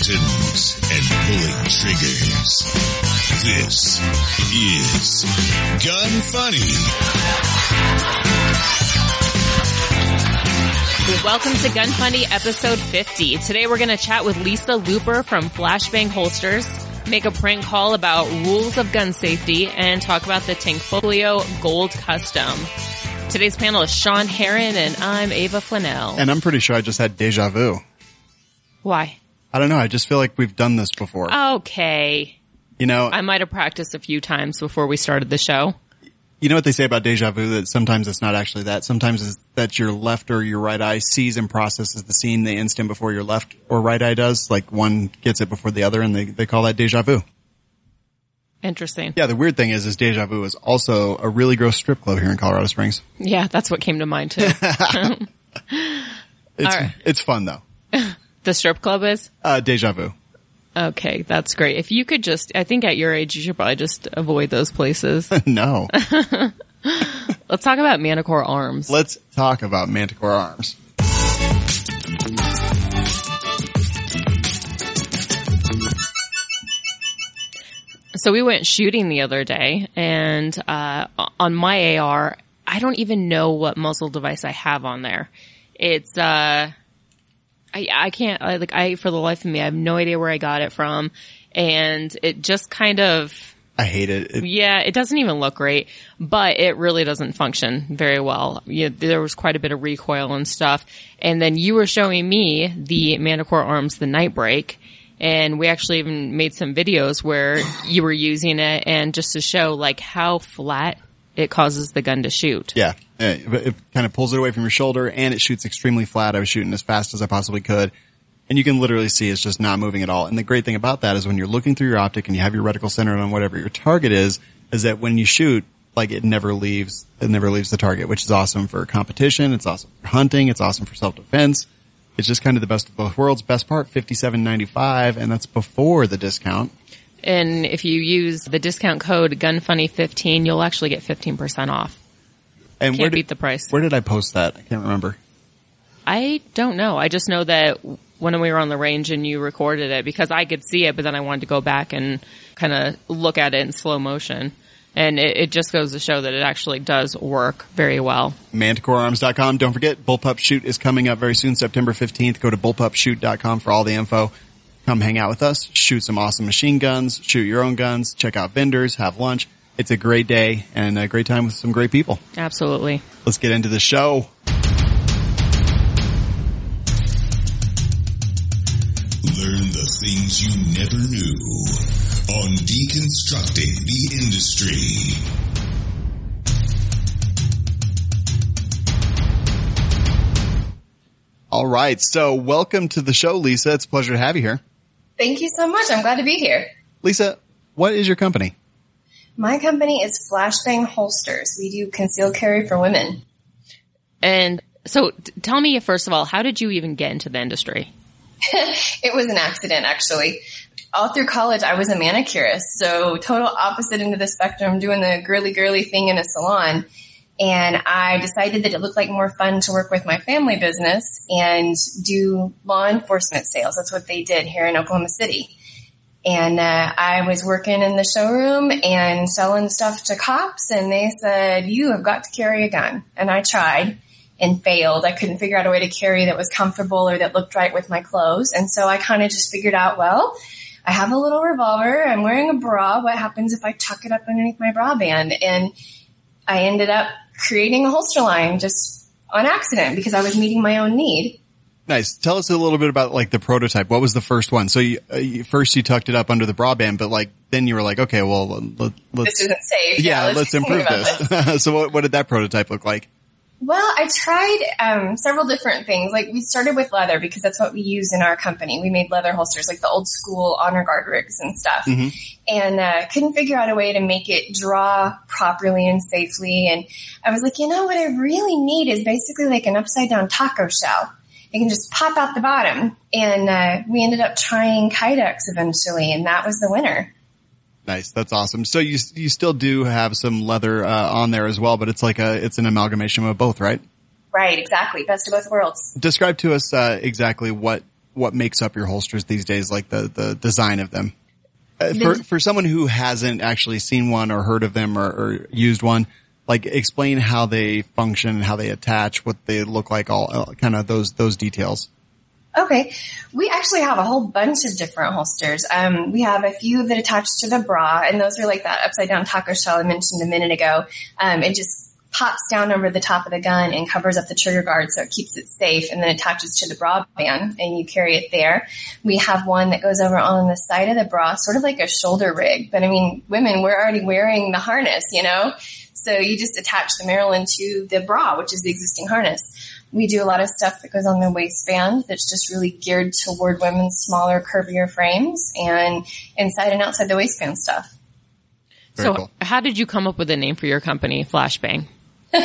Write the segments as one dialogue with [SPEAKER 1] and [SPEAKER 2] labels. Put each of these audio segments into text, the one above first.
[SPEAKER 1] buttons and pulling triggers. This is Gun Funny.
[SPEAKER 2] Welcome to Gun Funny episode 50. Today we're going to chat with Lisa Looper from Flashbang Holsters, make a prank call about rules of gun safety, and talk about the Tanfoglio Gold Custom. Today's panel is Sean Heron and I'm Ava Flanell.
[SPEAKER 3] And I'm pretty sure I just had deja vu.
[SPEAKER 2] Why?
[SPEAKER 3] I don't know. I just feel like we've done this before.
[SPEAKER 2] Okay.
[SPEAKER 3] you know,
[SPEAKER 2] I might have practiced a few times before we started the show.
[SPEAKER 3] you know what they say about deja vu? That sometimes it's not actually that. Sometimes it's that your left or your right eye sees and processes the scene the instant before your left or right eye does. Like one gets it before the other, and they they call that deja vu.
[SPEAKER 2] Interesting.
[SPEAKER 3] Yeah. The weird thing is, is deja vu is also a really gross strip club here in Colorado Springs.
[SPEAKER 2] Yeah, that's what came to mind too.
[SPEAKER 3] It's
[SPEAKER 2] right.
[SPEAKER 3] it's fun though.
[SPEAKER 2] the strip club is?
[SPEAKER 3] Uh, deja vu.
[SPEAKER 2] Okay, that's great. If you could just, I think at your age, you should probably just avoid those places.
[SPEAKER 3] no.
[SPEAKER 2] Let's talk about Manicore Arms.
[SPEAKER 3] Let's talk about Manticore Arms.
[SPEAKER 2] So we went shooting the other day and, uh, on my AR, I don't even know what muzzle device I have on there. It's, uh, I, I can't, I, like, I, for the life of me, I have no idea where I got it from. And it just kind of,
[SPEAKER 3] I hate it. it
[SPEAKER 2] yeah, it doesn't even look great, but it really doesn't function very well. You there was quite a bit of recoil and stuff. And then you were showing me the Manticore Arms, the NightBrake, and we actually even made some videos where you were using it and just to show like how flat it causes the gun to shoot.
[SPEAKER 3] Yeah. It, kind of pulls it away from your shoulder and it shoots extremely flat. I was shooting as fast as I possibly could. And you can literally see it's just not moving at all. And the great thing about that is when you're looking through your optic and you have your reticle centered on whatever your target is, is that when you shoot, like it never leaves, it never leaves the target, which is awesome for competition. It's awesome for hunting. It's awesome for self-defense. It's just kind of the best of both worlds. Best part, fifty-seven ninety-five, and that's before the discount.
[SPEAKER 2] And if you use the discount code GUNFUNNY15, you'll actually get 15% off.
[SPEAKER 3] And
[SPEAKER 2] Can't
[SPEAKER 3] where did,
[SPEAKER 2] beat the price.
[SPEAKER 3] Where did I post that? I can't remember.
[SPEAKER 2] I don't know. I just know that when we were on the range and you recorded it because I could see it, but then I wanted to go back and kind of look at it in slow motion. And it, it just goes to show that it actually does work very well.
[SPEAKER 3] manticorearms.com. Don't forget, Bullpup Shoot is coming up very soon, September 15th. Go to bullpupshoot.com for all the info. Come hang out with us, shoot some awesome machine guns, shoot your own guns, check out vendors, have lunch. It's a great day and a great time with some great people.
[SPEAKER 2] Absolutely.
[SPEAKER 3] Let's get into the show.
[SPEAKER 1] Learn the things you never knew on Deconstructing the Industry.
[SPEAKER 3] All right. So welcome to the show, Lisa. It's a pleasure to have you here.
[SPEAKER 4] Thank you so much. I'm glad to be here.
[SPEAKER 3] Lisa, what is your company?
[SPEAKER 4] My company is Flashbang Holsters. We do concealed carry for women.
[SPEAKER 2] And so t- tell me, first of all, how did you even get into the industry?
[SPEAKER 4] It was an accident, actually. All through college, I was a manicurist, so total opposite end of the spectrum, doing the girly girly thing in a salon. And I decided that it looked like more fun to work with my family business and do law enforcement sales. That's what they did here in Oklahoma City. And uh, I was working in the showroom and selling stuff to cops, and they said, "You have got to carry a gun." And I tried and failed. I couldn't figure out a way to carry that was comfortable or that looked right with my clothes, and so I kind of just figured out, well, I have a little revolver. I'm wearing a bra. What happens if I tuck it up underneath my bra band? And I ended up creating a holster line just on accident because I was meeting my own need.
[SPEAKER 3] Nice. Tell us a little bit about like the prototype. What was the first one? So you, uh, you, first you tucked it up under the bra band, but like then you were like, okay, well, let, let's
[SPEAKER 4] This isn't safe.
[SPEAKER 3] yeah, let's,
[SPEAKER 4] do
[SPEAKER 3] improve
[SPEAKER 4] about
[SPEAKER 3] this. so what, what did that prototype look like?
[SPEAKER 4] Well, I tried um, several different things. Like we started with leather because that's what we use in our company. We made leather holsters, like the old school honor guard rigs and stuff, and uh, couldn't figure out a way to make it draw properly and safely. And I was like, you know, what I really need is basically like an upside down taco shell. It can just pop out the bottom. And uh, we ended up trying Kydex eventually, and that was the winner.
[SPEAKER 3] Nice. That's awesome. So you you still do have some leather uh, on there as well, but it's like a it's an amalgamation of both, right?
[SPEAKER 4] Right, exactly. Best of both worlds.
[SPEAKER 3] Describe to us uh, exactly what what makes up your holsters these days, like the the design of them. Uh, for for someone who hasn't actually seen one or heard of them or, or used one, like explain how they function and how they attach, what they look like, all uh, kind of those those details.
[SPEAKER 4] Okay. We actually have a whole bunch of different holsters. Um, we have a few that attach to the bra, and those are like that upside down taco shell I mentioned a minute ago. Um, it just pops down over the top of the gun and covers up the trigger guard so it keeps it safe and then attaches to the bra band and you carry it there. We have one that goes over on the side of the bra, sort of like a shoulder rig. But I mean, women, we're already wearing the harness, you know? So you just attach the Marilyn to the bra, which is the existing harness. We do a lot of stuff that goes on the waistband that's just really geared toward women's smaller, curvier frames and inside and outside the waistband stuff.
[SPEAKER 3] Very
[SPEAKER 2] so,
[SPEAKER 3] cool.
[SPEAKER 2] how did you come up with a name for your company, Flashbang?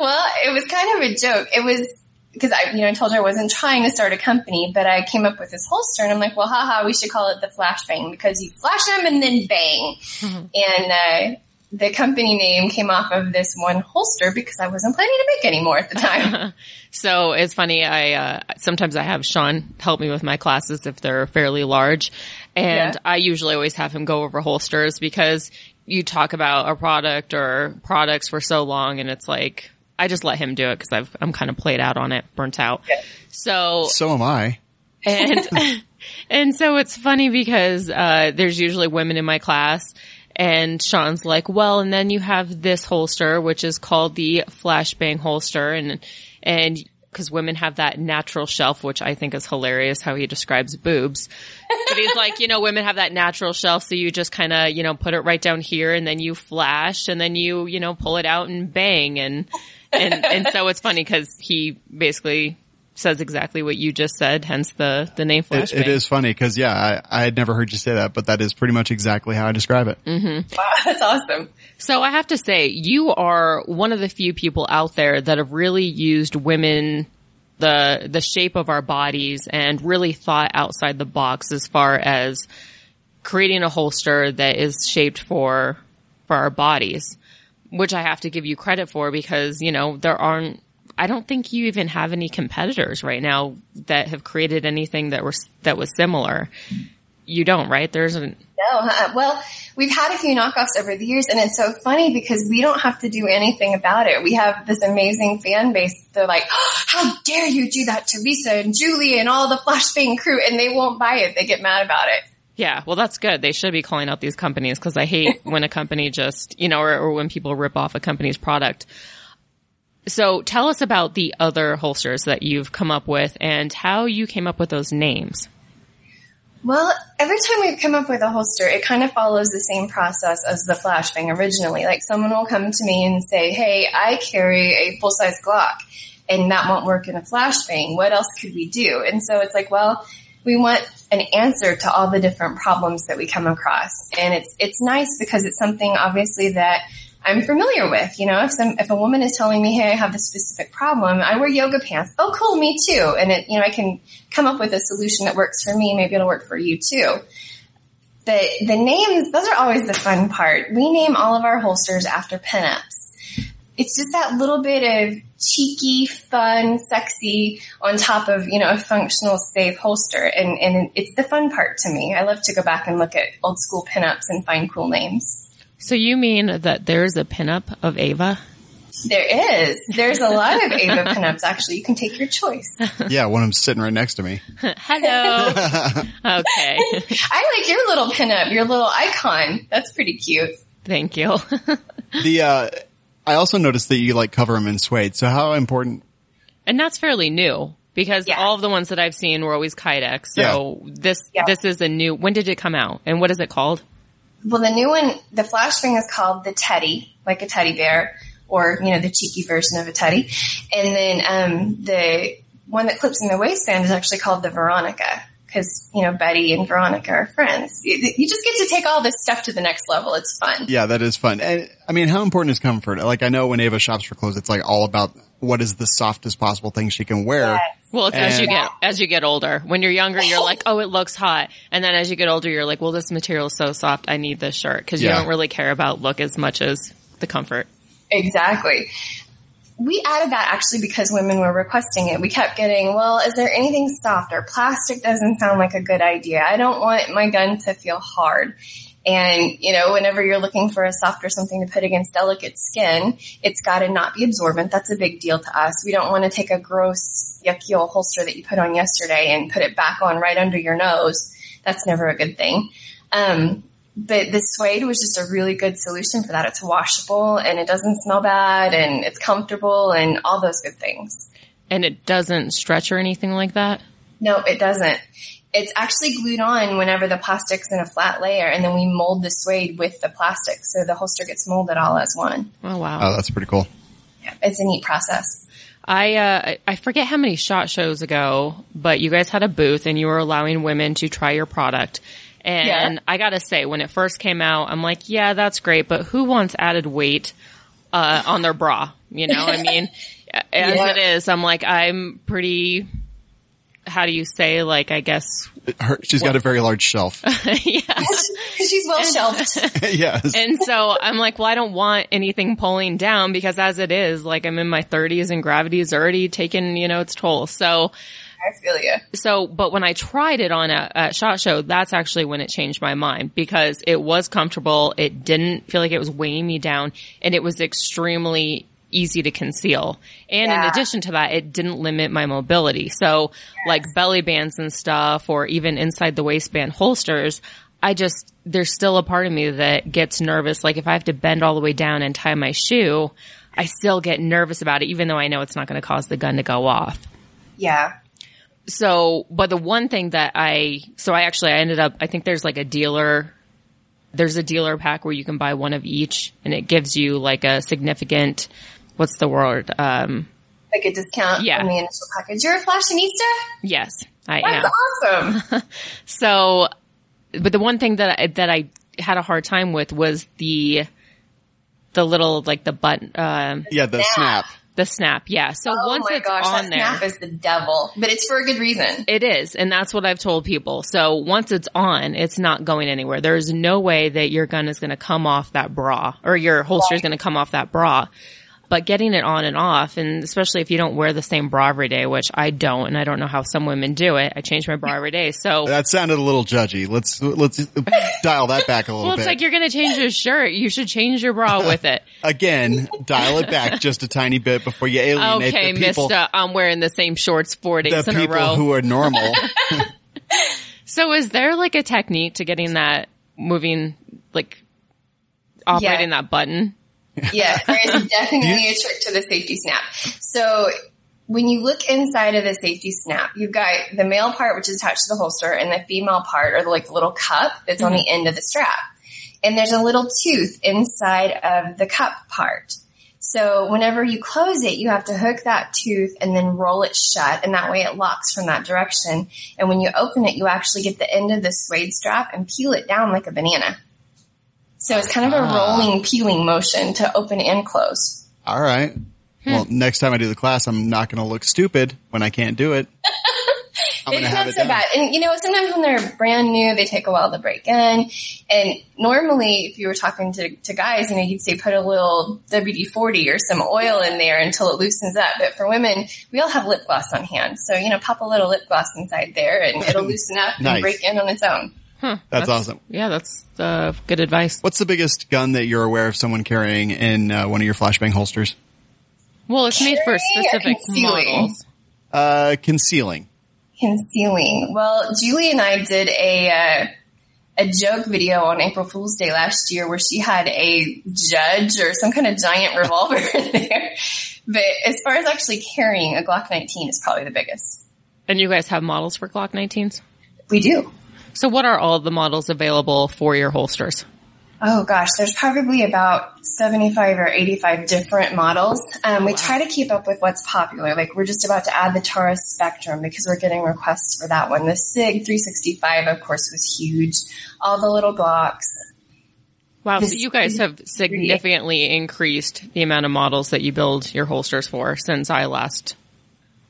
[SPEAKER 4] Well, it was kind of a joke. It was because I, you know, I told her I wasn't trying to start a company, but I came up with this holster and I'm like, well, haha, we should call it the flashbang because you flash them and then bang. And, uh, the company name came off of this one holster because I wasn't planning to make any more at the time.
[SPEAKER 2] So it's funny. I uh, sometimes I have Sean help me with my classes if they're fairly large, and
[SPEAKER 4] Yeah.
[SPEAKER 2] I usually always have him go over holsters because you talk about a product or products for so long, and it's like I just let him do it because I've I'm kind of played out on it, burnt out. So
[SPEAKER 3] So am I.
[SPEAKER 2] and and so it's funny because uh, there's usually women in my class, and Sean's like, "Well, and then you have this holster, which is called the flashbang holster, and and because women have that natural shelf, which I think is hilarious how he describes boobs. But he's like, you know, women have that natural shelf, so you just kind of, you know, put it right down here, and then you flash, and then you, you know, pull it out and bang, and and and so it's funny because he basically says exactly what you just said, hence the the name
[SPEAKER 3] It, it is funny because yeah, I, I had never heard you say that, but that is pretty much exactly how I describe it. Mm-hmm.
[SPEAKER 4] wow, that's awesome.
[SPEAKER 2] So I have to say, you are one of the few people out there that have really used women, the, the shape of our bodies and really thought outside the box as far as creating a holster that is shaped for, for our bodies, which I have to give you credit for because, you know, there aren't, I don't think you even have any competitors right now that have created anything that was, that was similar. You don't, right? There isn't,
[SPEAKER 4] No, uh, well, we've had a few knockoffs over the years, and it's so funny because we don't have to do anything about it. We have this amazing fan base. They're like, oh, "How dare you do that to Teresa and Julie and all the Flashbang crew?" And they won't buy it. They get mad about it.
[SPEAKER 2] Yeah, well, that's good. They should be calling out these companies because I hate when a company just, you know, or, or when people rip off a company's product. So tell us about the other holsters that you've come up with and how you came up with those names.
[SPEAKER 4] Well, every time we've come up with a holster, it kind of follows the same process as the flashbang originally. Like someone will come to me and say, Hey, I carry a full size Glock and that won't work in a flashbang. What else could we do? And so it's like, well, we want an answer to all the different problems that we come across. And it's, it's nice because it's something obviously that I'm familiar with. You know, if some, if a woman is telling me, Hey, I have this specific problem, I wear yoga pants. Oh, cool. Me too. And it, you know, I can come up with a solution that works for me. Maybe it'll work for you too. The, the names, those are always the fun part. We name all of our holsters after pinups. It's just that little bit of cheeky, fun, sexy on top of, you know, a functional, safe holster. And, and it's the fun part to me. I love to go back and look at old school pinups and find cool names.
[SPEAKER 2] So you mean that there's a pinup of Ava?
[SPEAKER 4] There is. There's a lot of Ava pinups actually. You can take your choice.
[SPEAKER 3] yeah, one of them sitting right next to me.
[SPEAKER 2] Hello. okay.
[SPEAKER 4] I like your little pinup, your little icon. That's pretty cute.
[SPEAKER 2] Thank you.
[SPEAKER 3] The uh, I also noticed that you like cover them in suede. So how important?
[SPEAKER 2] and that's fairly new because
[SPEAKER 4] Yeah.
[SPEAKER 2] all of the ones that I've seen were always Kydex. So this,
[SPEAKER 4] Yeah.
[SPEAKER 2] this is a new, when did it come out and what is it called?
[SPEAKER 4] Well, the new one, the flashbang is called the Teddy, like a teddy bear, or you know the cheeky version of a teddy. And then um, the one that clips in the waistband is actually called the Veronica, because you know Betty and Veronica are friends. You, you just get to take all this stuff to the next level. It's fun.
[SPEAKER 3] Yeah, that is fun. And I mean, how important is comfort? Like I know when Ava shops for clothes, it's like all about what is the softest possible thing she can wear.
[SPEAKER 2] Well, it's as you get as you get older. When you're younger, you're like, "Oh, it looks hot," and then as you get older, you're like, "Well, this material is so soft. I need this shirt," because you
[SPEAKER 3] Yeah.
[SPEAKER 2] don't really care about look as much as the comfort.
[SPEAKER 4] Exactly. we added that actually because women were requesting it. We kept getting, well, is there anything softer? Plastic doesn't sound like a good idea. I don't want my gun to feel hard. And, you know, whenever you're looking for a soft or something to put against delicate skin, it's got to not be absorbent. That's a big deal to us. We don't want to take a gross, yucky old holster that you put on yesterday and put it back on right under your nose. That's never a good thing. Um, but the suede was just a really good solution for that. It's washable and it doesn't smell bad and it's comfortable and all those good things.
[SPEAKER 2] And it doesn't stretch or anything like that?
[SPEAKER 4] No, it doesn't. It's actually glued on whenever the plastic's in a flat layer and then we mold the suede with the plastic. So the holster gets molded all as one.
[SPEAKER 2] Oh wow.
[SPEAKER 3] Oh, that's pretty cool.
[SPEAKER 4] Yeah, it's a neat process.
[SPEAKER 2] I uh, I forget how many shot shows ago, but you guys had a booth and you were allowing women to try your product. And
[SPEAKER 4] Yeah.
[SPEAKER 2] I gotta say, when it first came out, I'm like, yeah, that's great, but who wants added weight uh, on their bra? You know, I mean, as
[SPEAKER 4] Yeah.
[SPEAKER 2] it is, I'm like, I'm pretty. How do you say? Like, I guess,
[SPEAKER 3] Her, she's got a very large shelf.
[SPEAKER 2] yeah.
[SPEAKER 4] She's well shelved.
[SPEAKER 3] yes.
[SPEAKER 2] And so I'm like, well, I don't want anything pulling down because as it is, like I'm in my 30s and gravity is already taken, you know, its toll. So,
[SPEAKER 4] I feel you.
[SPEAKER 2] so, but when I tried it on a, a shot show, that's actually when it changed my mind because it was comfortable. It didn't feel like it was weighing me down and it was extremely easy to conceal. And in addition to that, it didn't limit my mobility. So like belly bands and stuff or even inside the waistband holsters, I just, there's still a part of me that gets nervous. Like if I have to bend all the way down and tie my shoe, I still get nervous about it, even though I know it's not going to cause the gun to go off
[SPEAKER 4] Yeah.
[SPEAKER 2] so, but the one thing that I, so I actually, I ended up, I think there's like a dealer, there's a dealer pack where you can buy one of each and it gives you like a significant, what's the word? Um,
[SPEAKER 4] Like a discount
[SPEAKER 2] Yeah.
[SPEAKER 4] on the initial package. You're a fashionista?
[SPEAKER 2] yes, I
[SPEAKER 4] That's
[SPEAKER 2] am.
[SPEAKER 4] awesome.
[SPEAKER 2] So, but the one thing that I, that I had a hard time with was the, the little, like the button, um,
[SPEAKER 3] yeah, the snap.
[SPEAKER 4] Snap.
[SPEAKER 2] the snap. Yeah. So
[SPEAKER 4] oh
[SPEAKER 2] once
[SPEAKER 4] my
[SPEAKER 2] it's
[SPEAKER 4] gosh,
[SPEAKER 2] on
[SPEAKER 4] that
[SPEAKER 2] there.
[SPEAKER 4] snap is the devil. But it's for a good reason.
[SPEAKER 2] It is, and that's what I've told people. So once it's on, it's not going anywhere. There's no way that your gun is going to come off that bra or your holster is going to come off that bra. But getting it on and off, and especially if you don't wear the same bra every day, which I don't, and I don't know how some women do it. I change my bra every day. So,
[SPEAKER 3] That sounded a little judgy. Let's let's dial that back a little
[SPEAKER 2] well, it's
[SPEAKER 3] bit.
[SPEAKER 2] like you're going to change your shirt. You should change your bra with it.
[SPEAKER 3] Again, dial it back just a tiny bit before you alienate
[SPEAKER 2] Okay,
[SPEAKER 3] the people,
[SPEAKER 2] Mister, I'm wearing the same shorts four days
[SPEAKER 3] the
[SPEAKER 2] in a
[SPEAKER 3] people
[SPEAKER 2] row.
[SPEAKER 3] who are normal.
[SPEAKER 2] so is there like a technique to getting that moving, like operating that button?
[SPEAKER 4] Yeah, there is definitely a trick to the safety snap. So when you look inside of the safety snap, you've got the male part, which is attached to the holster, and the female part, or like the little cup that's on the mm-hmm. end of the strap. And there's a little tooth inside of the cup part. So whenever you close it, you have to hook that tooth and then roll it shut, and that way it locks from that direction. And when you open it, you actually get the end of the suede strap and peel it down like a banana. So it's kind of a
[SPEAKER 3] Ah.
[SPEAKER 4] rolling peeling motion to open and close.
[SPEAKER 3] All right. Well, next time I do the class, I'm not going to look stupid when I can't do it.
[SPEAKER 4] It's not
[SPEAKER 3] it
[SPEAKER 4] so
[SPEAKER 3] done.
[SPEAKER 4] bad. And you know, sometimes when they're brand new, they take a while to break in. And normally, if you were talking to, to guys, you know, you'd say put a little WD-40 or some oil in there until it loosens up. But for women, we all have lip gloss on hand. So, you know, pop a little lip gloss inside there and it'll loosen up
[SPEAKER 3] Nice.
[SPEAKER 4] and break in on its own.
[SPEAKER 3] That's, awesome.
[SPEAKER 2] Yeah, that's uh, good advice.
[SPEAKER 3] What's the biggest gun that you're aware of someone carrying in uh, one of your flashbang holsters?
[SPEAKER 2] Well, it's made for specific
[SPEAKER 4] concealing?
[SPEAKER 2] models.
[SPEAKER 3] Uh, concealing.
[SPEAKER 4] Concealing. Well, Julie and I did a, uh, a joke video on April Fool's Day last year where she had a judge or some kind of giant revolver in there. But as far as actually carrying, a Glock 19 is probably the biggest.
[SPEAKER 2] And you guys have models for Glock 19s?
[SPEAKER 4] We do.
[SPEAKER 2] So what are all the models available for your holsters?
[SPEAKER 4] Oh gosh, there's probably about 75 or 85 different models. Um, we try to keep up with what's popular. Like we're just about to add the Taurus Spectrum because we're getting requests for that one. The SIG 365, of course, was huge. All the little Glocks.
[SPEAKER 2] Wow, so you guys have significantly increased the amount of models that you build your holsters for since I last,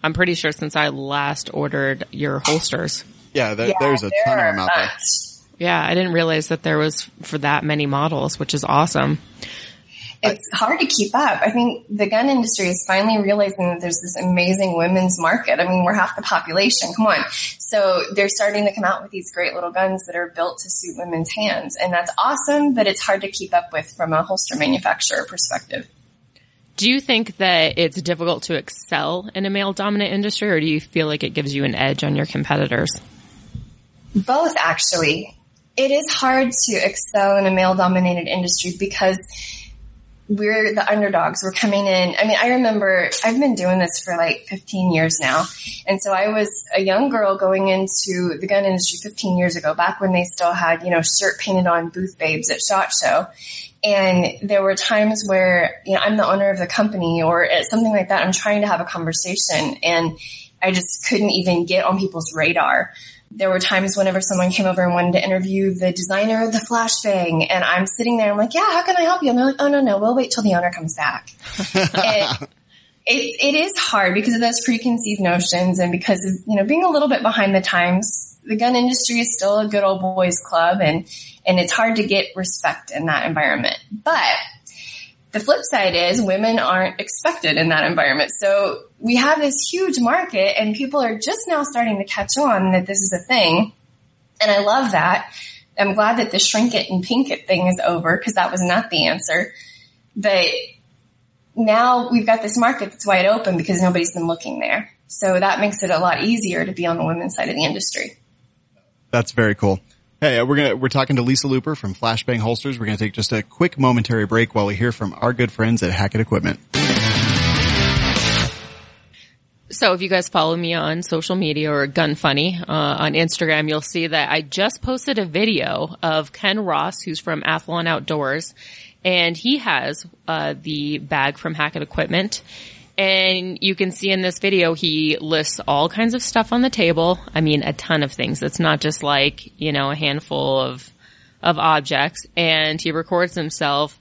[SPEAKER 2] I'm pretty sure since I last ordered your holsters.
[SPEAKER 3] Yeah, there,
[SPEAKER 4] Yeah,
[SPEAKER 3] there's a
[SPEAKER 4] there
[SPEAKER 3] ton of them out there.
[SPEAKER 4] bunch.
[SPEAKER 2] Yeah, I didn't realize that there was for that many models, which is awesome.
[SPEAKER 4] it's hard to keep up. I think the gun industry is finally realizing that there's this amazing women's market. I mean, we're half the population. Come on. So they're starting to come out with these great little guns that are built to suit women's hands. And that's awesome, but it's hard to keep up with from a holster manufacturer perspective.
[SPEAKER 2] Do you think that it's difficult to excel in a male dominant industry or do you feel like it gives you an edge on your competitors?
[SPEAKER 4] Both actually. It is hard to excel in a male dominated industry because we're the underdogs. We're coming in. I mean, I remember I've been doing this for like 15 years now. And so I was a young girl going into the gun industry 15 years ago, back when they still had, you know, shirt painted on booth babes at SHOT Show. And there were times where, you know, I'm the owner of the company or uh, something like that. I'm trying to have a conversation and I just couldn't even get on people's radar there were times whenever someone came over and wanted to interview the designer of the flashbang and I'm sitting there, I'm like, yeah, how can I help you? And they're like, oh no, no, we'll wait till the owner comes back. it, it is hard because of those preconceived notions and because of, you know, being a little bit behind the times. The gun industry is still a good old boys club and, and it's hard to get respect in that environment. But the flip side is women aren't expected in that environment. So we have this huge market and people are just now starting to catch on that this is a thing. And I love that. I'm glad that the shrink it and pink it thing is over because that was not the answer. But now we've got this market that's wide open because nobody's been looking there. So that makes it a lot easier to be on the women's side of the industry.
[SPEAKER 3] That's very cool. Hey, uh, we're gonna we're talking to Lisa Looper from Flashbang Holsters. We're gonna take just a quick momentary break while we hear from our good friends at Hackett Equipment.
[SPEAKER 2] So if you guys follow me on social media or Gun Funny uh, on Instagram, you'll see that I just posted a video of Ken Ross, who's from Athlon Outdoors, and he has uh, the bag from Hackett Equipment. And you can see in this video, he lists all kinds of stuff on the table. I mean, a ton of things. It's not just like, you know, a handful of, of objects. And he records himself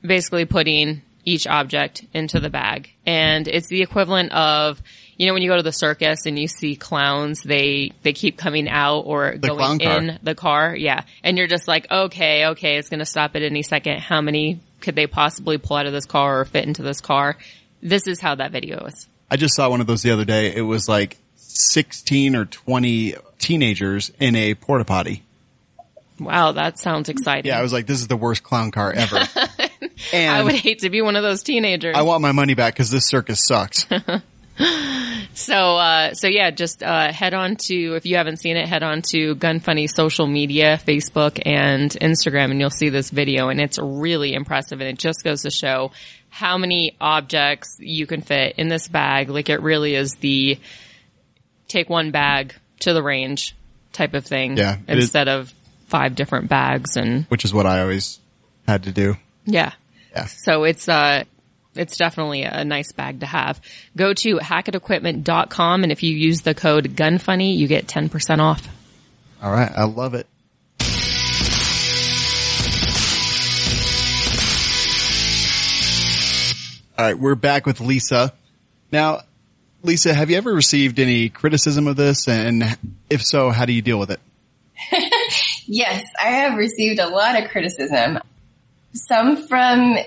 [SPEAKER 2] basically putting each object into the bag. And it's the equivalent of, you know, when you go to the circus and you see clowns, they, they keep coming out or
[SPEAKER 3] The
[SPEAKER 2] going
[SPEAKER 3] car.
[SPEAKER 2] in the car. Yeah. And you're just like, okay, okay, it's going to stop at any second. How many could they possibly pull out of this car or fit into this car? This is how that video is.
[SPEAKER 3] I just saw one of those the other day. It was like 16 or 20 teenagers in a porta potty.
[SPEAKER 2] Wow, that sounds exciting.
[SPEAKER 3] Yeah, I was like, this is the worst clown car ever. and
[SPEAKER 2] I would hate to be one of those teenagers.
[SPEAKER 3] I want my money back because this circus sucks.
[SPEAKER 2] so, uh, so yeah, just, uh, head on to, if you haven't seen it, head on to Gun Funny social media, Facebook and Instagram, and you'll see this video and it's really impressive and it just goes to show how many objects you can fit in this bag. Like it really is the take one bag to the range type of thing.
[SPEAKER 3] Yeah, it is-
[SPEAKER 2] Instead of five different bags and
[SPEAKER 3] which is what I always had to do.
[SPEAKER 2] yeah.
[SPEAKER 3] Yeah.
[SPEAKER 2] So it's uh it's definitely a nice bag to have. Go to hackettequipment.com and if you use the code GUNFUNNY, you get 10% off.
[SPEAKER 3] All right. I love it. All right. We're back with Lisa. Now, Lisa, have you ever received any criticism of this? And if so, how do you deal with it?
[SPEAKER 4] Yes, I have received a lot of criticism. Some from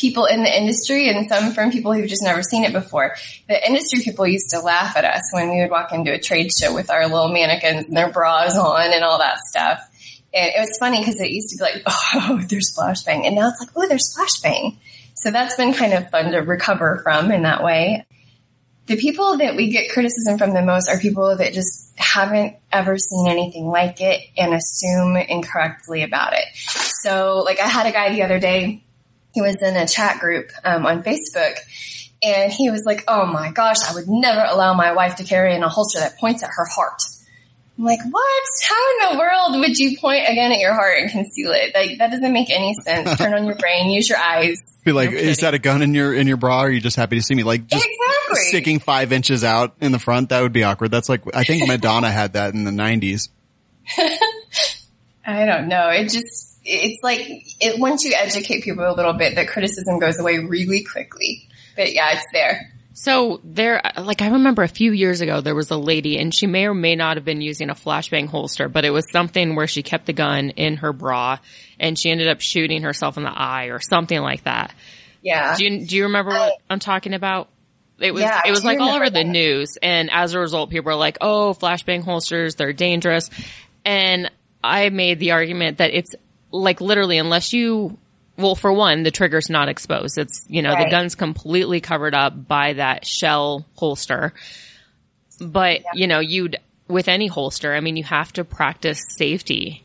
[SPEAKER 4] people in the industry and some from people who've just never seen it before. The industry people used to laugh at us when we would walk into a trade show with our little mannequins and their bras on and all that stuff. And it was funny because it used to be like, oh, there's flashbang. And now it's like, oh, there's flashbang. So that's been kind of fun to recover from in that way. The people that we get criticism from the most are people that just haven't ever seen anything like it and assume incorrectly about it. So like I had a guy the other day, he was in a chat group um, on Facebook and he was like, oh my gosh, I would never allow my wife to carry in a holster that points at her heart. I'm like, what? How in the world would you point again at your heart and conceal it? Like that doesn't make any sense. Turn on your brain, use your eyes.
[SPEAKER 3] Be like,
[SPEAKER 2] No
[SPEAKER 3] is that a gun in your in your bra? Or are you just happy to see me? Like just
[SPEAKER 4] Exactly.
[SPEAKER 3] sticking five inches out in the front. That would be awkward. That's like I think Madonna had that in the nineties.
[SPEAKER 4] I don't know. It just, it's like, it, once you educate people a little bit, that criticism goes away really quickly. But yeah, it's there.
[SPEAKER 2] So there, like I remember a few years ago, there was a lady and she may or may not have been using a flashbang holster, but it was something where she kept the gun in her bra and she ended up shooting herself in the eye or something like that.
[SPEAKER 4] Yeah.
[SPEAKER 2] Do you do you remember what I'm talking about? It was
[SPEAKER 4] Yeah,
[SPEAKER 2] it was like all over the news, and as a result, people were like, "Oh, flashbang holsters, they're dangerous." And I made the argument that it's like literally, unless you, well, for one, the trigger's not exposed. It's you know the gun's completely covered up by that shell holster. But you know, you'd with any holster, I mean, you have to practice safety.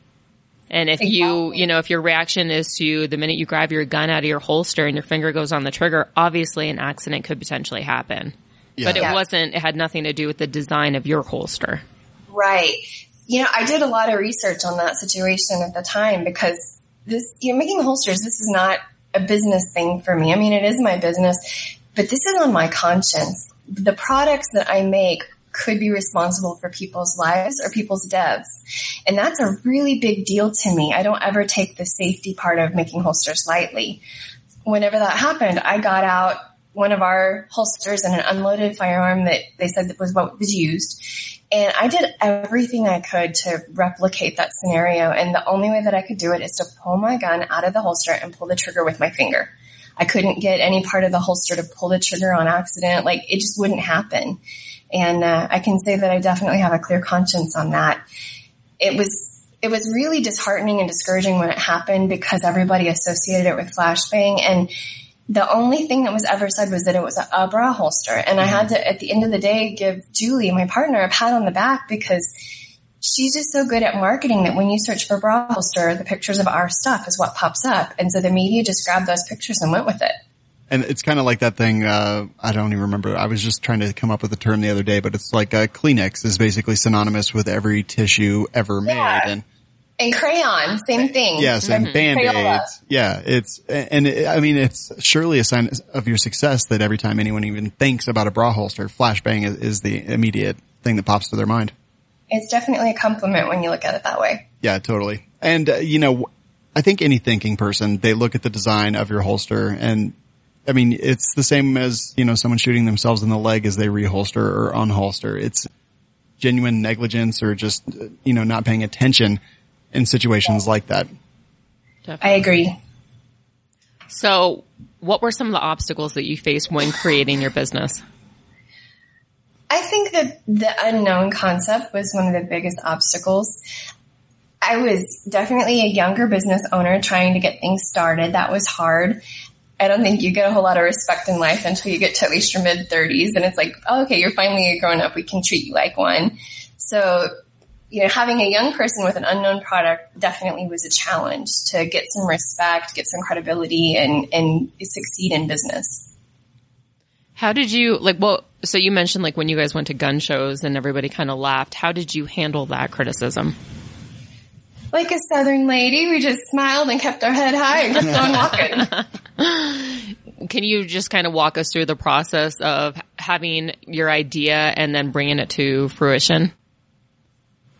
[SPEAKER 2] And if you,
[SPEAKER 4] Exactly.
[SPEAKER 2] you know, if your reaction is to the minute you grab your gun out of your holster and your finger goes on the trigger, obviously an accident could potentially happen. But it
[SPEAKER 4] Yeah.
[SPEAKER 2] wasn't, it had nothing to do with the design of your holster.
[SPEAKER 4] Right. You know, I did a lot of research on that situation at the time because this, you know, making holsters, this is not a business thing for me. I mean, it is my business, but this is on my conscience. The products that I make could be responsible for people's lives or people's deaths. And that's a really big deal to me. I don't ever take the safety part of making holsters lightly. Whenever that happened, I got out one of our holsters and an unloaded firearm that they said that was what was used. And I did everything I could to replicate that scenario. And the only way that I could do it is to pull my gun out of the holster and pull the trigger with my finger. I couldn't get any part of the holster to pull the trigger on accident. Like it just wouldn't happen. And uh, I can say that I definitely have a clear conscience on that. It was it was really disheartening and discouraging when it happened because everybody associated it with flashbang and the only thing that was ever said was that it was a, a bra holster. And I had to, at the end of the day, give Julie, my partner, a pat on the back because she's just so good at marketing that when you search for bra holster, the pictures of our stuff is what pops up. And so the media just grabbed those pictures and went with it.
[SPEAKER 3] And it's kind of like that thing, uh, I don't even remember. I was just trying to come up with a term the other day, but it's like uh, Kleenex is basically synonymous with every tissue ever made.
[SPEAKER 4] Yeah.
[SPEAKER 3] And
[SPEAKER 4] And crayon, same thing.
[SPEAKER 3] yes, and band-aids.
[SPEAKER 4] Crayola.
[SPEAKER 3] Yeah, it's, and it, I mean, it's surely a sign of your success that every time anyone even thinks about a bra holster, flashbang is, is the immediate thing that pops to their mind.
[SPEAKER 4] It's definitely a compliment when you look at it that way.
[SPEAKER 3] Yeah, totally. And, uh, you know, I think any thinking person, they look at the design of your holster and I mean, it's the same as, you know, someone shooting themselves in the leg as they reholster or unholster. It's genuine negligence or just, uh, you know, not paying attention in situations like that.
[SPEAKER 4] I agree.
[SPEAKER 2] So what were some of the obstacles that you faced when creating your business?
[SPEAKER 4] I think that the unknown concept was one of the biggest obstacles. I was definitely a younger business owner trying to get things started. That was hard. I don't think you get a whole lot of respect in life until you get to at least your mid 30s and it's like, oh, okay, you're finally a grown up. We can treat you like one. So, you know, having a young person with an unknown product definitely was a challenge to get some respect, get some credibility and, and succeed in business.
[SPEAKER 2] How did you, like, well, so you mentioned like when you guys went to gun shows and everybody kind of laughed. How did you handle that criticism?
[SPEAKER 4] like a southern lady, we just smiled and kept our head high and kept on walking.
[SPEAKER 2] Can you just kind of walk us through the process of having your idea and then bringing it to fruition?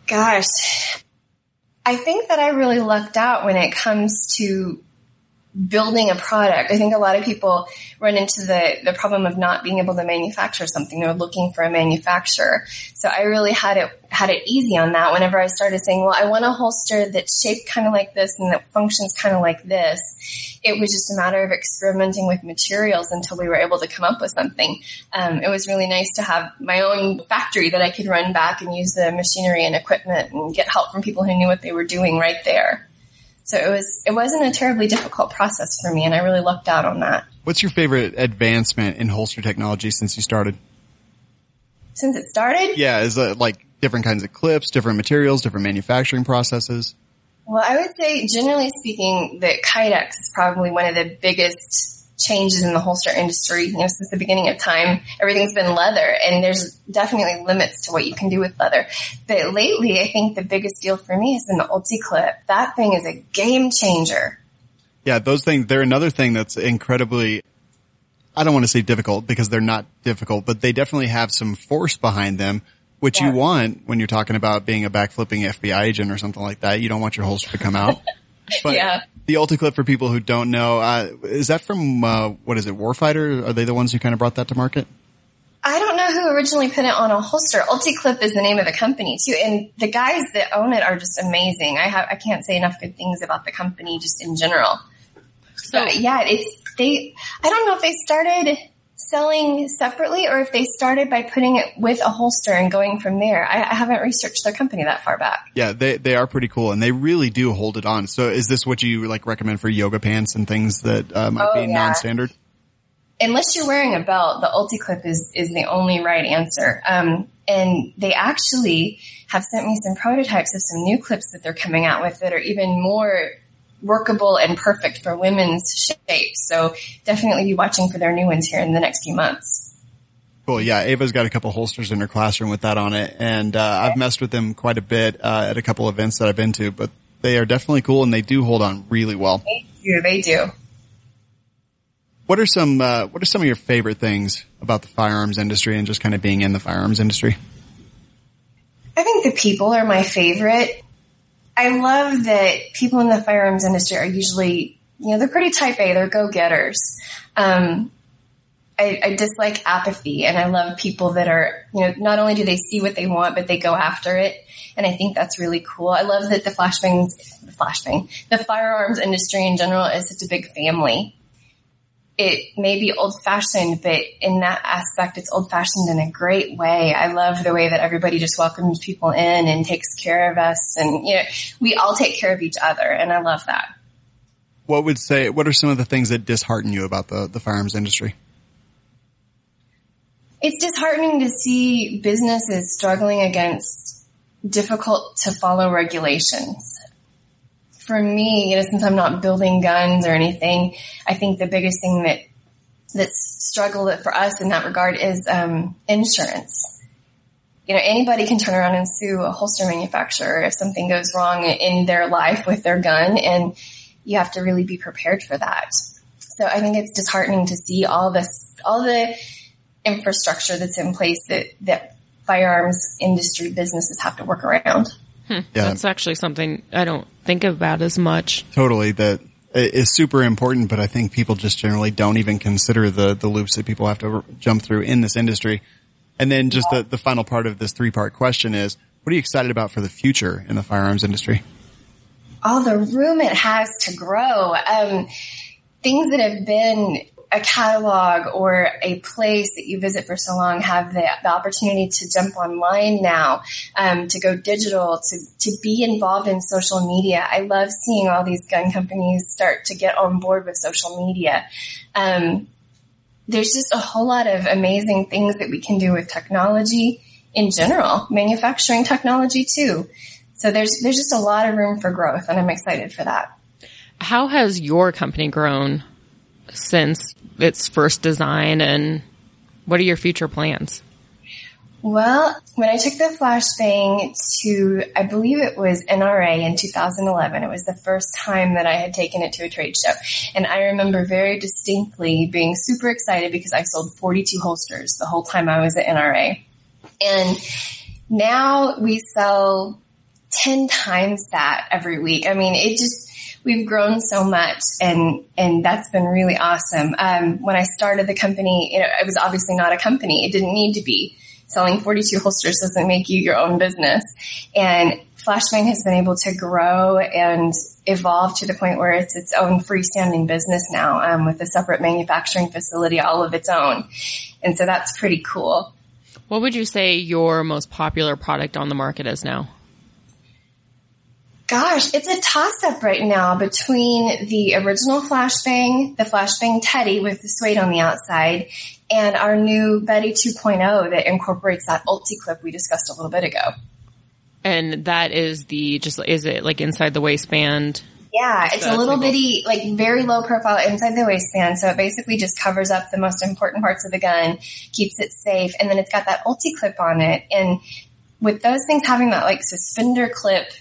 [SPEAKER 4] Gosh, I think that I really lucked out when it comes to building a product. I think a lot of people run into the, the problem of not being able to manufacture something. They're looking for a manufacturer. So I really had it, had it easy on that whenever I started saying, well, I want a holster that's shaped kind of like this and that functions kind of like this. It was just a matter of experimenting with materials until we were able to come up with something. Um, it was really nice to have my own factory that I could run back and use the machinery and equipment and get help from people who knew what they were doing right there. So it was, it wasn't a terribly difficult process for me and I really lucked out on that.
[SPEAKER 3] What's your favorite advancement in holster technology since you started?
[SPEAKER 4] Since it started,
[SPEAKER 3] Yeah, is it like different kinds of clips, different materials, different manufacturing processes?
[SPEAKER 4] well, I would say generally speaking that Kydex is probably one of the biggest changes in the holster industry. You know, since the beginning of time, everything's been leather and there's definitely limits to what you can do with leather. But lately, I think the biggest deal for me has been the Ulti-Clip. That thing is a game changer.
[SPEAKER 3] Yeah, those things, they're another thing that's incredibly, I don't want to say difficult because they're not difficult, but they definitely have some force behind them, which you want when you're talking about being a backflipping FBI agent or something like that. You don't want your holster to come out. But
[SPEAKER 4] Yeah.
[SPEAKER 3] The Ulticlip for people who don't know, uh, is that from, uh, what is it, Warfighter? Are they the ones who kind of brought that to market?
[SPEAKER 4] I don't know who originally put it on a holster. Ulti-Clip is the name of the company too, and the guys that own it are just amazing. I have I can't say enough good things about the company just in general.
[SPEAKER 2] So
[SPEAKER 4] But yeah, it's they. I don't know if they started selling separately or if they started by putting it with a holster and going from there. I, I haven't researched their company that far back.
[SPEAKER 3] Yeah, they they are pretty cool, and they really do hold it on. So, is this what you like recommend for yoga pants and things that uh, might
[SPEAKER 4] Oh,
[SPEAKER 3] be
[SPEAKER 4] yeah.
[SPEAKER 3] non-standard?
[SPEAKER 4] unless you're wearing a belt, the UltiClip is is the only right answer. Um, and they actually have sent me some prototypes of some new clips that they're coming out with that are even more workable and perfect for women's shapes. So definitely be watching for their new ones here in the next few months.
[SPEAKER 3] Cool. Yeah, Ava's got a couple holsters in her classroom with that on it, and uh, I've messed with them quite a bit uh, at a couple events that I've been to. But they are definitely cool, and they do hold on really well.
[SPEAKER 4] They do. They do.
[SPEAKER 3] What are some uh, What are some of your favorite things about the firearms industry and just kind of being in the firearms industry?
[SPEAKER 4] I think the people are my favorite. I love that people in the firearms industry are usually, you know, they're pretty type A. They're go getters. Um, I, I dislike apathy, and I love people that are, you know, not only do they see what they want, but they go after it. And I think that's really cool. I love that the flashbangs, the flashbang, the firearms industry in general is such a big family. It may be old fashioned, but in that aspect, it's old fashioned in a great way. I love the way that everybody just welcomes people in and takes care of us. And, you know, we all take care of each other. And I love that.
[SPEAKER 3] What would say? What are some of the things that dishearten you about the the firearms industry?
[SPEAKER 4] It's disheartening to see businesses struggling against difficult to follow regulations. For me, you know, since I'm not building guns or anything, I think the biggest thing that that's struggled for us in that regard is um, insurance. You know, anybody can turn around and sue a holster manufacturer if something goes wrong in their life with their gun, and you have to really be prepared for that. So I think it's disheartening to see all this, all the infrastructure that's in place that, that firearms industry businesses have to work around.
[SPEAKER 3] Yeah,
[SPEAKER 2] that's actually something I don't think about as much.
[SPEAKER 3] totally. That is super important, but I think people just generally don't even consider the the loops that people have to jump through in this industry. And then just the the final part of this three part question is: What are you excited about for the future in the firearms industry?
[SPEAKER 4] all the room it has to grow. Um, things that have been a catalog or a place that you visit for so long have the, the opportunity to jump online now, um, to go digital, to, to be involved in social media. I love seeing all these gun companies start to get on board with social media. Um, there's just a whole lot of amazing things that we can do with technology in general, manufacturing technology too. So there's there's just a lot of room for growth, and I'm excited for that.
[SPEAKER 2] How has your company grown since its first design and what are your future plans?
[SPEAKER 4] Well, when I took the flashbang to, I believe it was NRA in 2011, it was the first time that I had taken it to a trade show. And I remember very distinctly being super excited because I sold 42 holsters the whole time I was at NRA. And now we sell 10 times that every week. I mean, it just, we've grown so much and, and that's been really awesome. Um, when I started the company, it was obviously not a company. It didn't need to be. Selling 42 holsters doesn't make you your own business. And Flashbang has been able to grow and evolve to the point where it's its own freestanding business now, um, with a separate manufacturing facility all of its own. And so that's pretty cool.
[SPEAKER 2] What would you say your most popular product on the market is now?
[SPEAKER 4] Gosh, it's a toss up right now between the original Flashbang, the Flashbang Teddy with the suede on the outside, and our new Betty 2.0 that incorporates that ulti clip we discussed a little bit ago.
[SPEAKER 2] And that is the just is it like inside the waistband?
[SPEAKER 4] Yeah, it's a little bitty, like very low profile inside the waistband. So it basically just covers up the most important parts of the gun, keeps it safe, and then it's got that ulti clip on it. And with those things having that like suspender clip